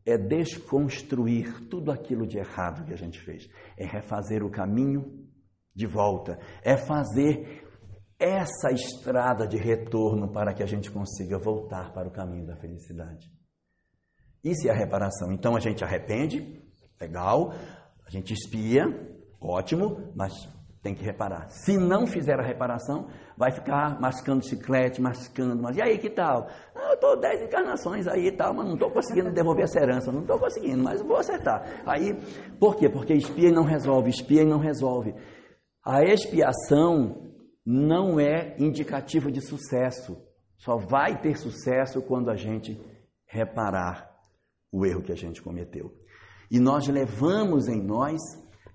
é desconstruir tudo aquilo de errado que a gente fez, é refazer o caminho de volta, é fazer essa estrada de retorno para que a gente consiga voltar para o caminho da felicidade. Isso é a reparação. Então a gente arrepende, legal, a gente espia, ótimo, mas tem que reparar. Se não fizer a reparação, vai ficar mascando chiclete, mascando, mas e aí que tal? Ah, eu estou dez encarnações aí e tal, mas não estou conseguindo devolver essa herança, não estou conseguindo, mas vou acertar. Aí, por quê? Porque espia e não resolve, espia e não resolve. A expiação não é indicativo de sucesso. Só vai ter sucesso quando a gente reparar o erro que a gente cometeu. E nós levamos em nós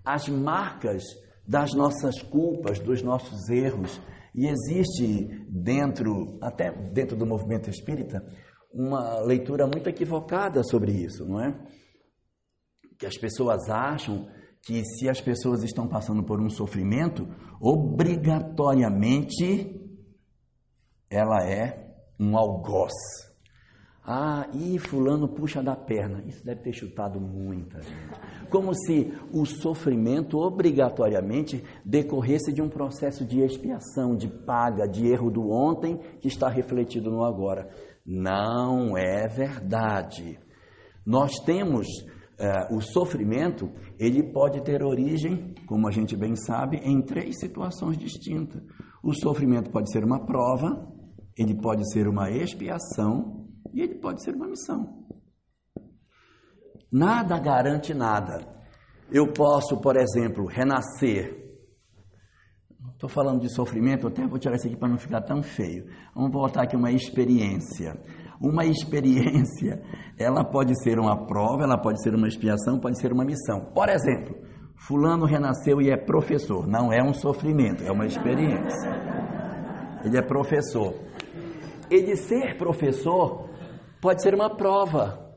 as marcas das nossas culpas, dos nossos erros. E existe dentro, até dentro do movimento espírita, uma leitura muito equivocada sobre isso, não é? Que as pessoas acham que se as pessoas estão passando por um sofrimento, obrigatoriamente ela é um algoz. Ah, e fulano puxa da perna. Isso deve ter chutado muita gente. Como se o sofrimento obrigatoriamente decorresse de um processo de expiação, de paga, de erro do ontem que está refletido no agora. Não é verdade. Nós temos uh, o sofrimento, ele pode ter origem, como a gente bem sabe, em três situações distintas. O sofrimento pode ser uma prova, ele pode ser uma expiação e ele pode ser uma missão. Nada garante nada. Eu posso, por exemplo, renascer. Estou falando de sofrimento, até vou tirar isso aqui para não ficar tão feio. Vamos voltar aqui uma experiência. Uma experiência, ela pode ser uma prova, ela pode ser uma expiação, pode ser uma missão. Por exemplo, fulano renasceu e é professor. Não é um sofrimento, é uma experiência. Ele é professor. Ele ser professor pode ser uma prova.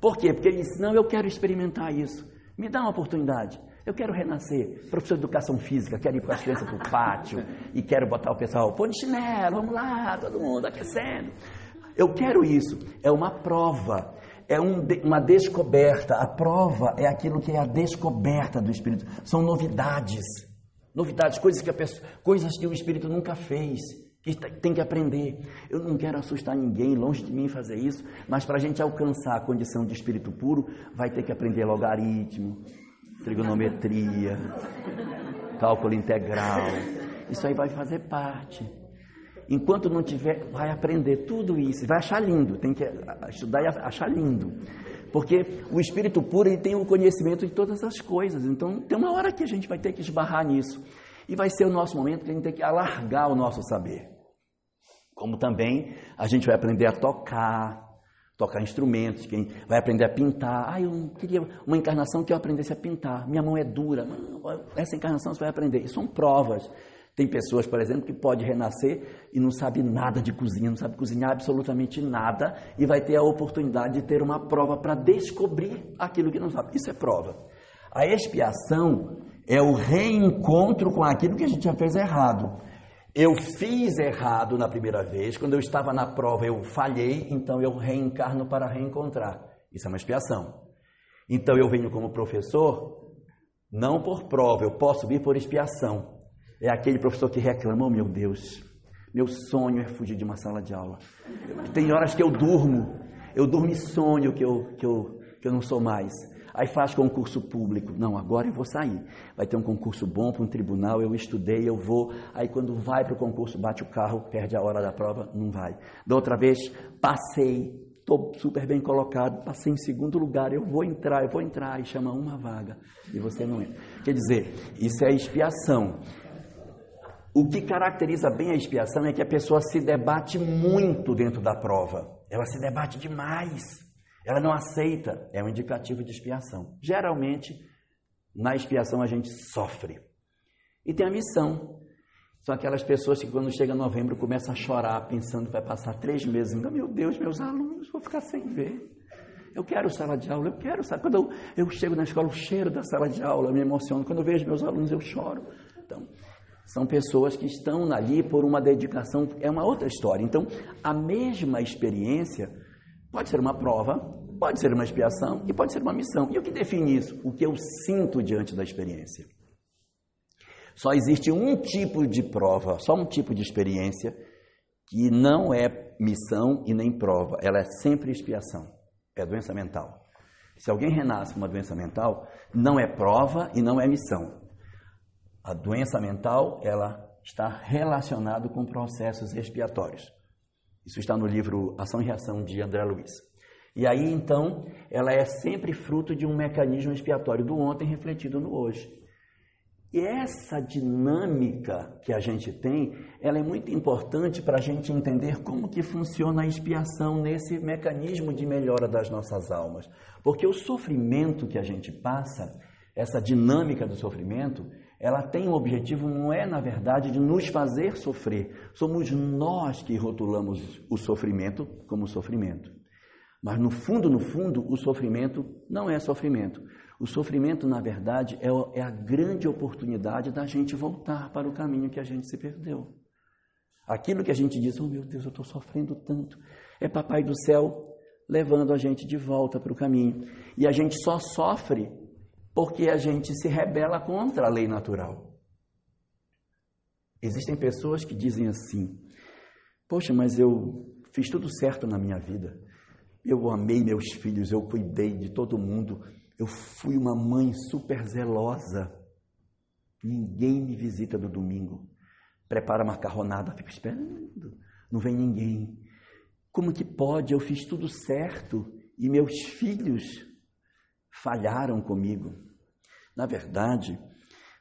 Por quê? Porque ele disse: Não, eu quero experimentar isso. Me dá uma oportunidade. Eu quero renascer. Professor de educação física, quero ir com as crianças para o pátio e quero botar o pessoal, põe de chinelo, vamos lá, todo mundo aquecendo. Eu quero isso. É uma prova. É um, uma descoberta. A prova é aquilo que é a descoberta do Espírito. São novidades. Novidades, coisas que, a pessoa, coisas que o Espírito nunca fez tem que aprender. Eu não quero assustar ninguém, longe de mim fazer isso, mas para a gente alcançar a condição de espírito puro, vai ter que aprender logaritmo, trigonometria, cálculo integral. Isso aí vai fazer parte. Enquanto não tiver, vai aprender tudo isso, vai achar lindo, tem que estudar e achar lindo. Porque o espírito puro ele tem o conhecimento de todas as coisas. Então, tem uma hora que a gente vai ter que esbarrar nisso. E vai ser o nosso momento que a gente tem que alargar o nosso saber. Como também a gente vai aprender a tocar, tocar instrumentos, quem vai aprender a pintar. Ah, eu queria uma encarnação que eu aprendesse a pintar. Minha mão é dura. Essa encarnação você vai aprender. E são provas. Tem pessoas, por exemplo, que pode renascer e não sabe nada de cozinha, não sabe cozinhar absolutamente nada e vai ter a oportunidade de ter uma prova para descobrir aquilo que não sabe. Isso é prova. A expiação é o reencontro com aquilo que a gente já fez errado. Eu fiz errado na primeira vez, quando eu estava na prova eu falhei, então eu reencarno para reencontrar. Isso é uma expiação. Então eu venho como professor, não por prova, eu posso vir por expiação. É aquele professor que reclama, oh meu Deus, meu sonho é fugir de uma sala de aula. Tem horas que eu durmo, eu durmo e sonho que eu, que eu, que eu não sou mais. Aí faz concurso público. Não, agora eu vou sair. Vai ter um concurso bom para um tribunal, eu estudei, eu vou. Aí quando vai para o concurso, bate o carro, perde a hora da prova, não vai. Da outra vez, passei, estou super bem colocado, passei em segundo lugar, eu vou entrar, eu vou entrar, e chama uma vaga, e você não entra. Quer dizer, isso é expiação. O que caracteriza bem a expiação é que a pessoa se debate muito dentro da prova. Ela se debate demais. Ela não aceita, é um indicativo de expiação. Geralmente, na expiação a gente sofre. E tem a missão. São aquelas pessoas que quando chega novembro começam a chorar, pensando que vai passar três meses. Então, meu Deus, meus alunos, vou ficar sem ver. Eu quero sala de aula, eu quero, sabe? Quando eu, eu chego na escola, o cheiro da sala de aula me emociona. Quando eu vejo meus alunos, eu choro. Então, são pessoas que estão ali por uma dedicação, é uma outra história. Então, a mesma experiência pode ser uma prova, pode ser uma expiação e pode ser uma missão. E o que define isso? O que eu sinto diante da experiência. Só existe um tipo de prova, só um tipo de experiência que não é missão e nem prova, ela é sempre expiação, é doença mental. Se alguém renasce com uma doença mental, não é prova e não é missão. A doença mental, ela está relacionada com processos expiatórios. Isso está no livro Ação e Reação de André Luiz. E aí, então, ela é sempre fruto de um mecanismo expiatório do ontem refletido no hoje. E essa dinâmica que a gente tem, ela é muito importante para a gente entender como que funciona a expiação nesse mecanismo de melhora das nossas almas. Porque o sofrimento que a gente passa, essa dinâmica do sofrimento, ela tem um objetivo, não é na verdade de nos fazer sofrer. Somos nós que rotulamos o sofrimento como sofrimento. Mas no fundo, no fundo, o sofrimento não é sofrimento. O sofrimento, na verdade, é, é a grande oportunidade da gente voltar para o caminho que a gente se perdeu. Aquilo que a gente diz, oh meu Deus, eu estou sofrendo tanto, é Papai do céu levando a gente de volta para o caminho. E a gente só sofre porque a gente se rebela contra a lei natural. Existem pessoas que dizem assim: Poxa, mas eu fiz tudo certo na minha vida. Eu amei meus filhos, eu cuidei de todo mundo, eu fui uma mãe super zelosa. Ninguém me visita no domingo. Prepara macarronada, fico esperando. Não vem ninguém. Como que pode? Eu fiz tudo certo e meus filhos falharam comigo. Na verdade,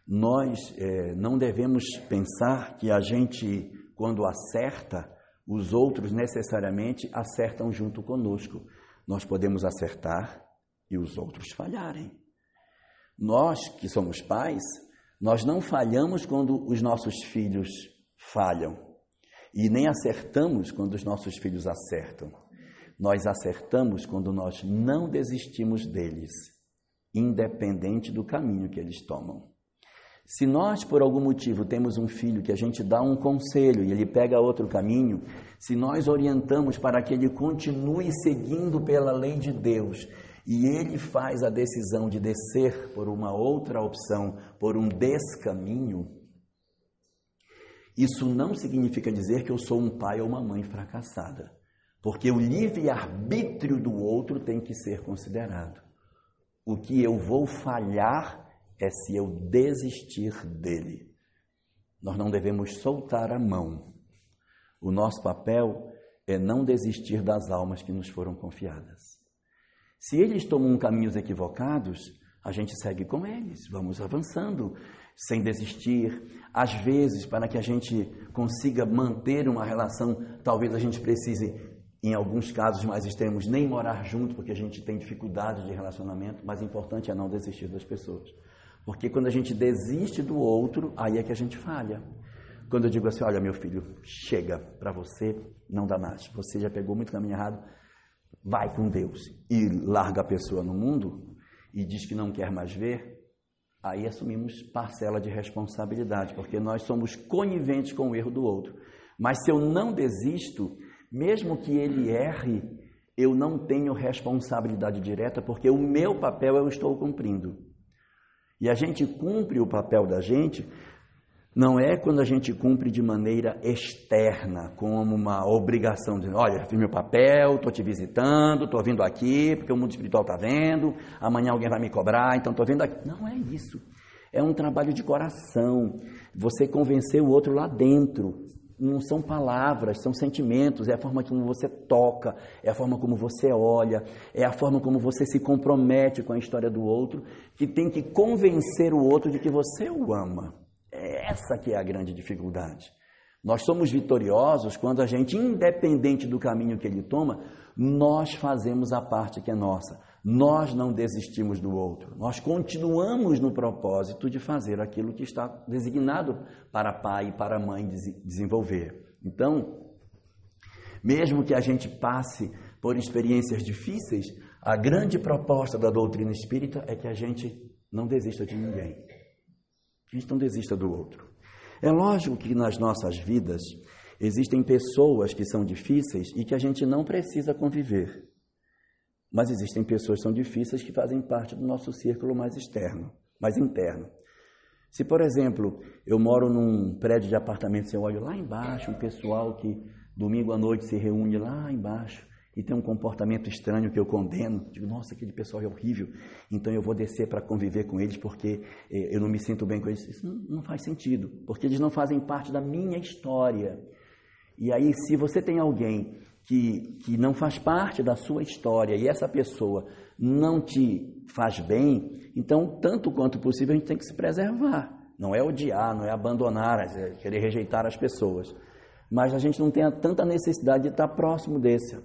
nós é, não devemos pensar que a gente, quando acerta, os outros necessariamente acertam junto conosco. Nós podemos acertar e os outros falharem. Nós que somos pais, nós não falhamos quando os nossos filhos falham e nem acertamos quando os nossos filhos acertam. Nós acertamos quando nós não desistimos deles, independente do caminho que eles tomam. Se nós, por algum motivo, temos um filho que a gente dá um conselho e ele pega outro caminho, se nós orientamos para que ele continue seguindo pela lei de Deus e ele faz a decisão de descer por uma outra opção, por um descaminho, isso não significa dizer que eu sou um pai ou uma mãe fracassada, porque o livre-arbítrio do outro tem que ser considerado. O que eu vou falhar é se eu desistir dele. Nós não devemos soltar a mão. O nosso papel é não desistir das almas que nos foram confiadas. Se eles tomam caminhos equivocados, a gente segue com eles, vamos avançando, sem desistir. Às vezes, para que a gente consiga manter uma relação, talvez a gente precise, em alguns casos mais extremos, nem morar junto, porque a gente tem dificuldade de relacionamento, mas o importante é não desistir das pessoas. Porque quando a gente desiste do outro, aí é que a gente falha. Quando eu digo assim, olha meu filho, chega para você, não dá mais. Você já pegou muito caminho errado, vai com Deus e larga a pessoa no mundo e diz que não quer mais ver, aí assumimos parcela de responsabilidade, porque nós somos coniventes com o erro do outro. Mas se eu não desisto, mesmo que ele erre, eu não tenho responsabilidade direta, porque o meu papel eu estou cumprindo. E a gente cumpre o papel da gente não é quando a gente cumpre de maneira externa, como uma obrigação, de, olha, fiz meu papel, estou te visitando, estou vindo aqui, porque o mundo espiritual está vendo, amanhã alguém vai me cobrar, então estou vindo aqui. Não é isso. É um trabalho de coração. Você convencer o outro lá dentro. Não são palavras, são sentimentos, é a forma como você toca, é a forma como você olha, é a forma como você se compromete com a história do outro, que tem que convencer o outro de que você o ama. É essa que é a grande dificuldade. Nós somos vitoriosos quando a gente, independente do caminho que ele toma, nós fazemos a parte que é nossa. Nós não desistimos do outro. Nós continuamos no propósito de fazer aquilo que está designado para pai e para mãe desenvolver. Então, mesmo que a gente passe por experiências difíceis, A grande proposta da doutrina espírita é que a gente não desista de ninguém. Que a gente não desista do outro. É lógico que nas nossas vidas existem pessoas que são difíceis e que a gente não precisa conviver. Mas existem pessoas que são difíceis que fazem parte do nosso círculo mais externo, mais interno. Se, por exemplo, eu moro num prédio de apartamentos, eu olho lá embaixo um pessoal que domingo à noite se reúne lá embaixo e tem um comportamento estranho que eu condeno, digo, nossa, aquele pessoal é horrível, então eu vou descer para conviver com eles porque eh, eu não me sinto bem com eles. Isso não, não faz sentido, porque eles não fazem parte da minha história. E aí, se você tem alguém que, que não faz parte da sua história e essa pessoa não te faz bem, então, tanto quanto possível, a gente tem que se preservar. Não é odiar, não é abandonar, é querer rejeitar as pessoas. Mas a gente não tem tanta necessidade de estar próximo desse.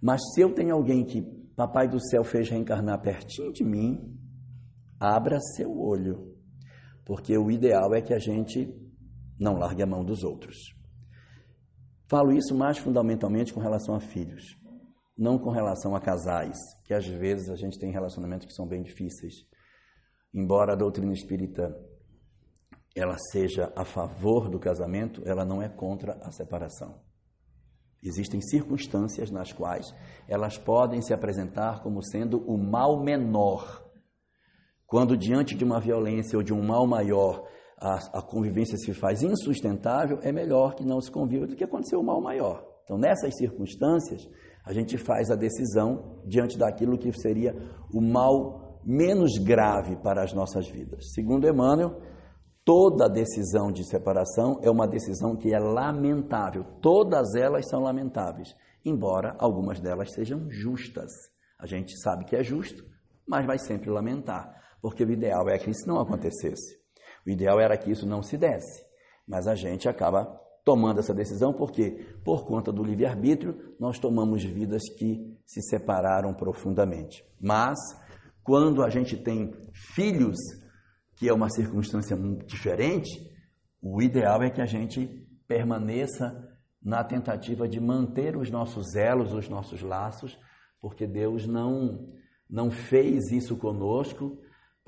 Mas se eu tenho alguém que Papai do Céu fez reencarnar pertinho de mim, abra seu olho. Porque o ideal é que a gente não largue a mão dos outros. Falo isso mais fundamentalmente com relação a filhos, não com relação a casais, que às vezes a gente tem relacionamentos que são bem difíceis. Embora a doutrina espírita ela seja a favor do casamento, ela não é contra a separação. Existem circunstâncias nas quais elas podem se apresentar como sendo o mal menor. Quando diante de uma violência ou de um mal maior, a, a, convivência se faz insustentável, é melhor que não se conviva do que acontecer o mal maior. Então, nessas circunstâncias, a gente faz a decisão diante daquilo que seria o mal menos grave para as nossas vidas. Segundo Emmanuel, toda decisão de separação é uma decisão que é lamentável. Todas elas são lamentáveis, embora algumas delas sejam justas. A gente sabe que é justo, mas vai sempre lamentar, porque o ideal é que isso não acontecesse. O ideal era que isso não se desse, mas a gente acaba tomando essa decisão porque, por conta do livre-arbítrio, nós tomamos vidas que se separaram profundamente. Mas, quando a gente tem filhos, que é uma circunstância diferente, o ideal é que a gente permaneça na tentativa de manter os nossos elos, os nossos laços, porque Deus não, não fez isso conosco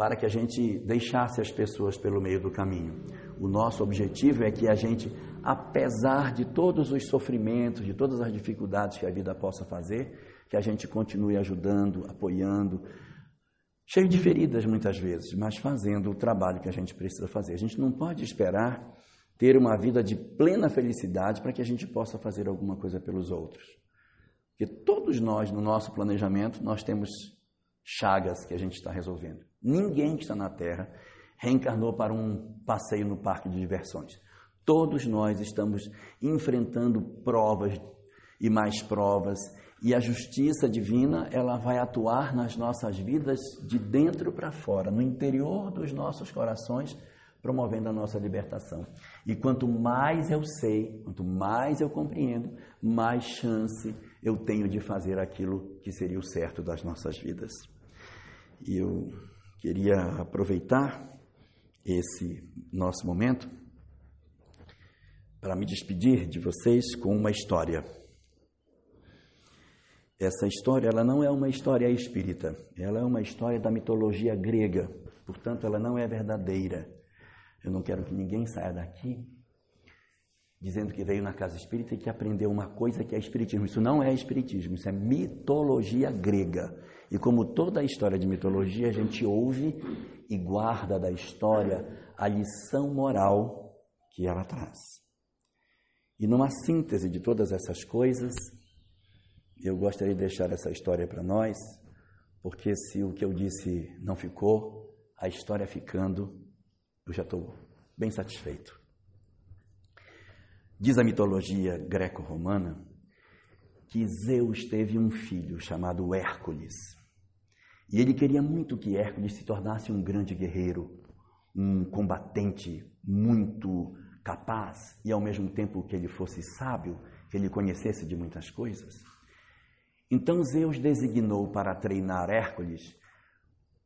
para que a gente deixasse as pessoas pelo meio do caminho. O nosso objetivo é que a gente, apesar de todos os sofrimentos, de todas as dificuldades que a vida possa fazer, que a gente continue ajudando, apoiando, cheio de feridas muitas vezes, mas fazendo o trabalho que a gente precisa fazer. A gente não pode esperar ter uma vida de plena felicidade para que a gente possa fazer alguma coisa pelos outros. Porque todos nós, no nosso planejamento, nós temos chagas que a gente está resolvendo. Ninguém que está na Terra reencarnou para um passeio no parque de diversões. Todos nós estamos enfrentando provas e mais provas, e a justiça divina, ela vai atuar nas nossas vidas de dentro para fora, no interior dos nossos corações, promovendo a nossa libertação. E quanto mais eu sei, quanto mais eu compreendo, mais chance eu tenho de fazer aquilo que seria o certo das nossas vidas. E eu queria aproveitar esse nosso momento para me despedir de vocês com uma história. Essa história ela não é uma história espírita, ela é uma história da mitologia grega, portanto ela não é verdadeira. Eu não quero que ninguém saia daqui dizendo que veio na casa espírita e que aprendeu uma coisa que é espiritismo. Isso não é espiritismo, isso é mitologia grega. E como toda a história de mitologia, a gente ouve e guarda da história a lição moral que ela traz. E numa síntese de todas essas coisas, eu gostaria de deixar essa história para nós, porque se o que eu disse não ficou, a história ficando, eu já estou bem satisfeito. Diz a mitologia greco-romana que Zeus teve um filho chamado Hércules. E ele queria muito que Hércules se tornasse um grande guerreiro, um combatente muito capaz e ao mesmo tempo que ele fosse sábio, que ele conhecesse de muitas coisas. Então Zeus designou para treinar Hércules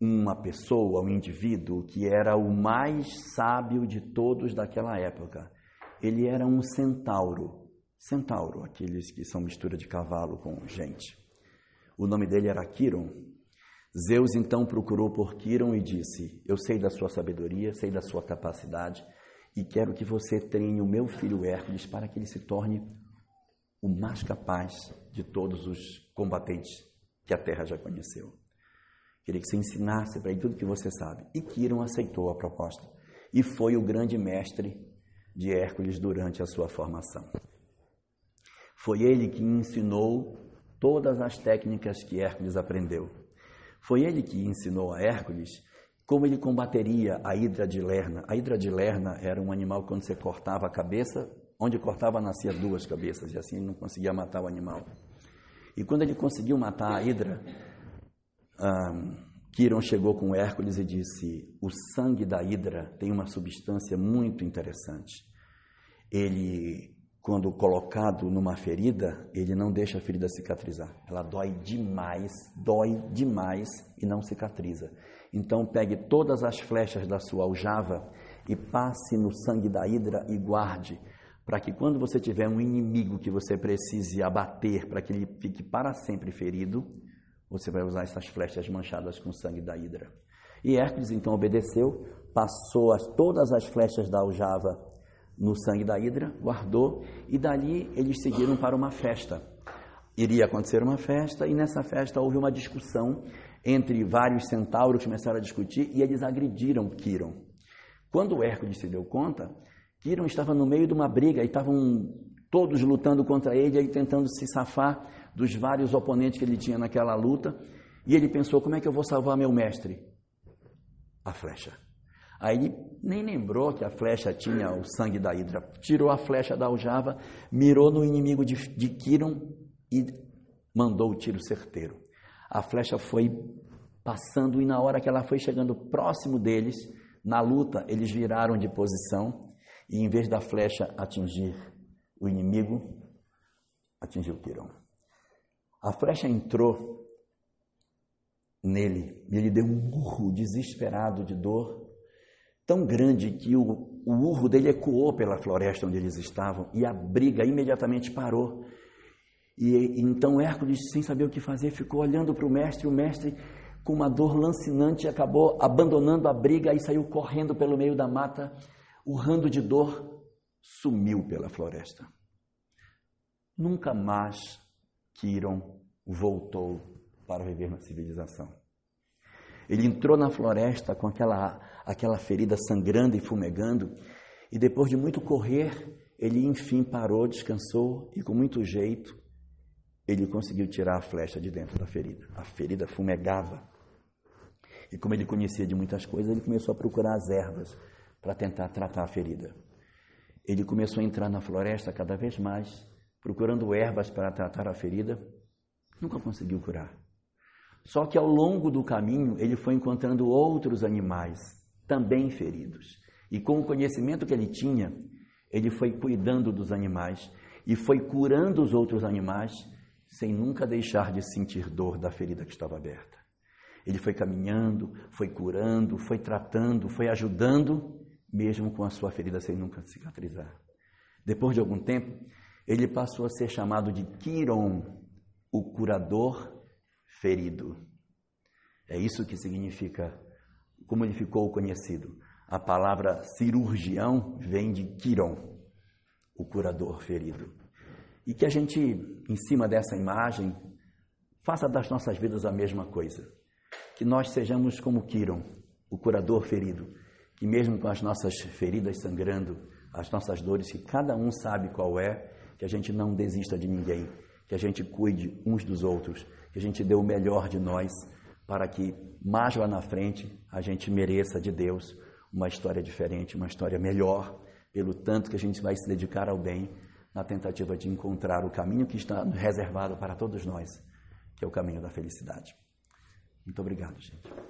uma pessoa, um indivíduo que era o mais sábio de todos daquela época. Ele era um centauro, centauro, aqueles que são mistura de cavalo com gente. O nome dele era Quiron. Zeus então procurou por Quiron e disse: Eu sei da sua sabedoria, sei da sua capacidade e quero que você treine o meu filho Hércules para que ele se torne o mais capaz de todos os combatentes que a terra já conheceu. Queria que você ensinasse para ele tudo que você sabe. E Quiron aceitou a proposta e foi o grande mestre de Hércules durante a sua formação. Foi ele que ensinou todas as técnicas que Hércules aprendeu. Foi ele que ensinou a Hércules como ele combateria a hidra de Lerna. A hidra de Lerna era um animal quando você cortava a cabeça, onde cortava nascia duas cabeças, e assim ele não conseguia matar o animal. E quando ele conseguiu matar a hidra, um, Quiron chegou com Hércules e disse: O sangue da hidra tem uma substância muito interessante. Ele, quando colocado numa ferida, ele não deixa a ferida cicatrizar. Ela dói demais, dói demais e não cicatriza. Então pegue todas as flechas da sua aljava e passe no sangue da hidra e guarde, para que quando você tiver um inimigo que você precise abater para que ele fique para sempre ferido, você vai usar essas flechas manchadas com sangue da hidra. E Hércules então obedeceu, passou as, todas as flechas da aljava no sangue da hidra, guardou e dali eles seguiram para uma festa. Iria acontecer uma festa e nessa festa houve uma discussão entre vários centauros começaram a discutir e eles agrediram Quiron. Quando Hércules se deu conta, Quiron estava no meio de uma briga e estavam todos lutando contra ele e tentando se safar dos vários oponentes que ele tinha naquela luta. E ele pensou: como é que eu vou salvar meu mestre? A flecha. Aí ele nem lembrou que a flecha tinha o sangue da hidra. Tirou a flecha da aljava, mirou no inimigo de, de Quiron e mandou o tiro certeiro a flecha foi passando e na hora que ela foi chegando próximo deles, na luta, eles viraram de posição e em vez da flecha atingir o inimigo, atingiu Quirão. A flecha entrou nele e ele deu um urro desesperado de dor, tão grande que o, o urro dele ecoou pela floresta onde eles estavam e a briga imediatamente parou. E então Hércules, sem saber o que fazer, ficou olhando para o mestre. O mestre, com uma dor lancinante, acabou abandonando a briga e saiu correndo pelo meio da mata, urrando de dor, sumiu pela floresta. Nunca mais Quiron voltou para viver na civilização. Ele entrou na floresta com aquela, aquela ferida sangrando e fumegando, e depois de muito correr, ele enfim parou, descansou e, com muito jeito, ele conseguiu tirar a flecha de dentro da ferida. A ferida fumegava. E como ele conhecia de muitas coisas, ele começou a procurar as ervas para tentar tratar a ferida. Ele começou a entrar na floresta cada vez mais, procurando ervas para tratar a ferida. Nunca conseguiu curar. Só que ao longo do caminho, ele foi encontrando outros animais, também feridos. E com o conhecimento que ele tinha, ele foi cuidando dos animais e foi curando os outros animais sem nunca deixar de sentir dor da ferida que estava aberta. Ele foi caminhando, foi curando, foi tratando, foi ajudando, mesmo com a sua ferida sem nunca cicatrizar. Depois de algum tempo, ele passou a ser chamado de Quiron, o curador ferido. É isso que significa, como ele ficou conhecido. A palavra cirurgião vem de Quiron, o curador ferido. E que a gente, em cima dessa imagem, faça das nossas vidas a mesma coisa. Que nós sejamos como Quiron, o curador ferido, que mesmo com as nossas feridas sangrando, as nossas dores, que cada um sabe qual é, que a gente não desista de ninguém, que a gente cuide uns dos outros, que a gente dê o melhor de nós, para que mais lá na frente a gente mereça de Deus uma história diferente, uma história melhor, pelo tanto que a gente vai se dedicar ao bem na tentativa de encontrar o caminho que está reservado para todos nós, que é o caminho da felicidade. Muito obrigado, gente.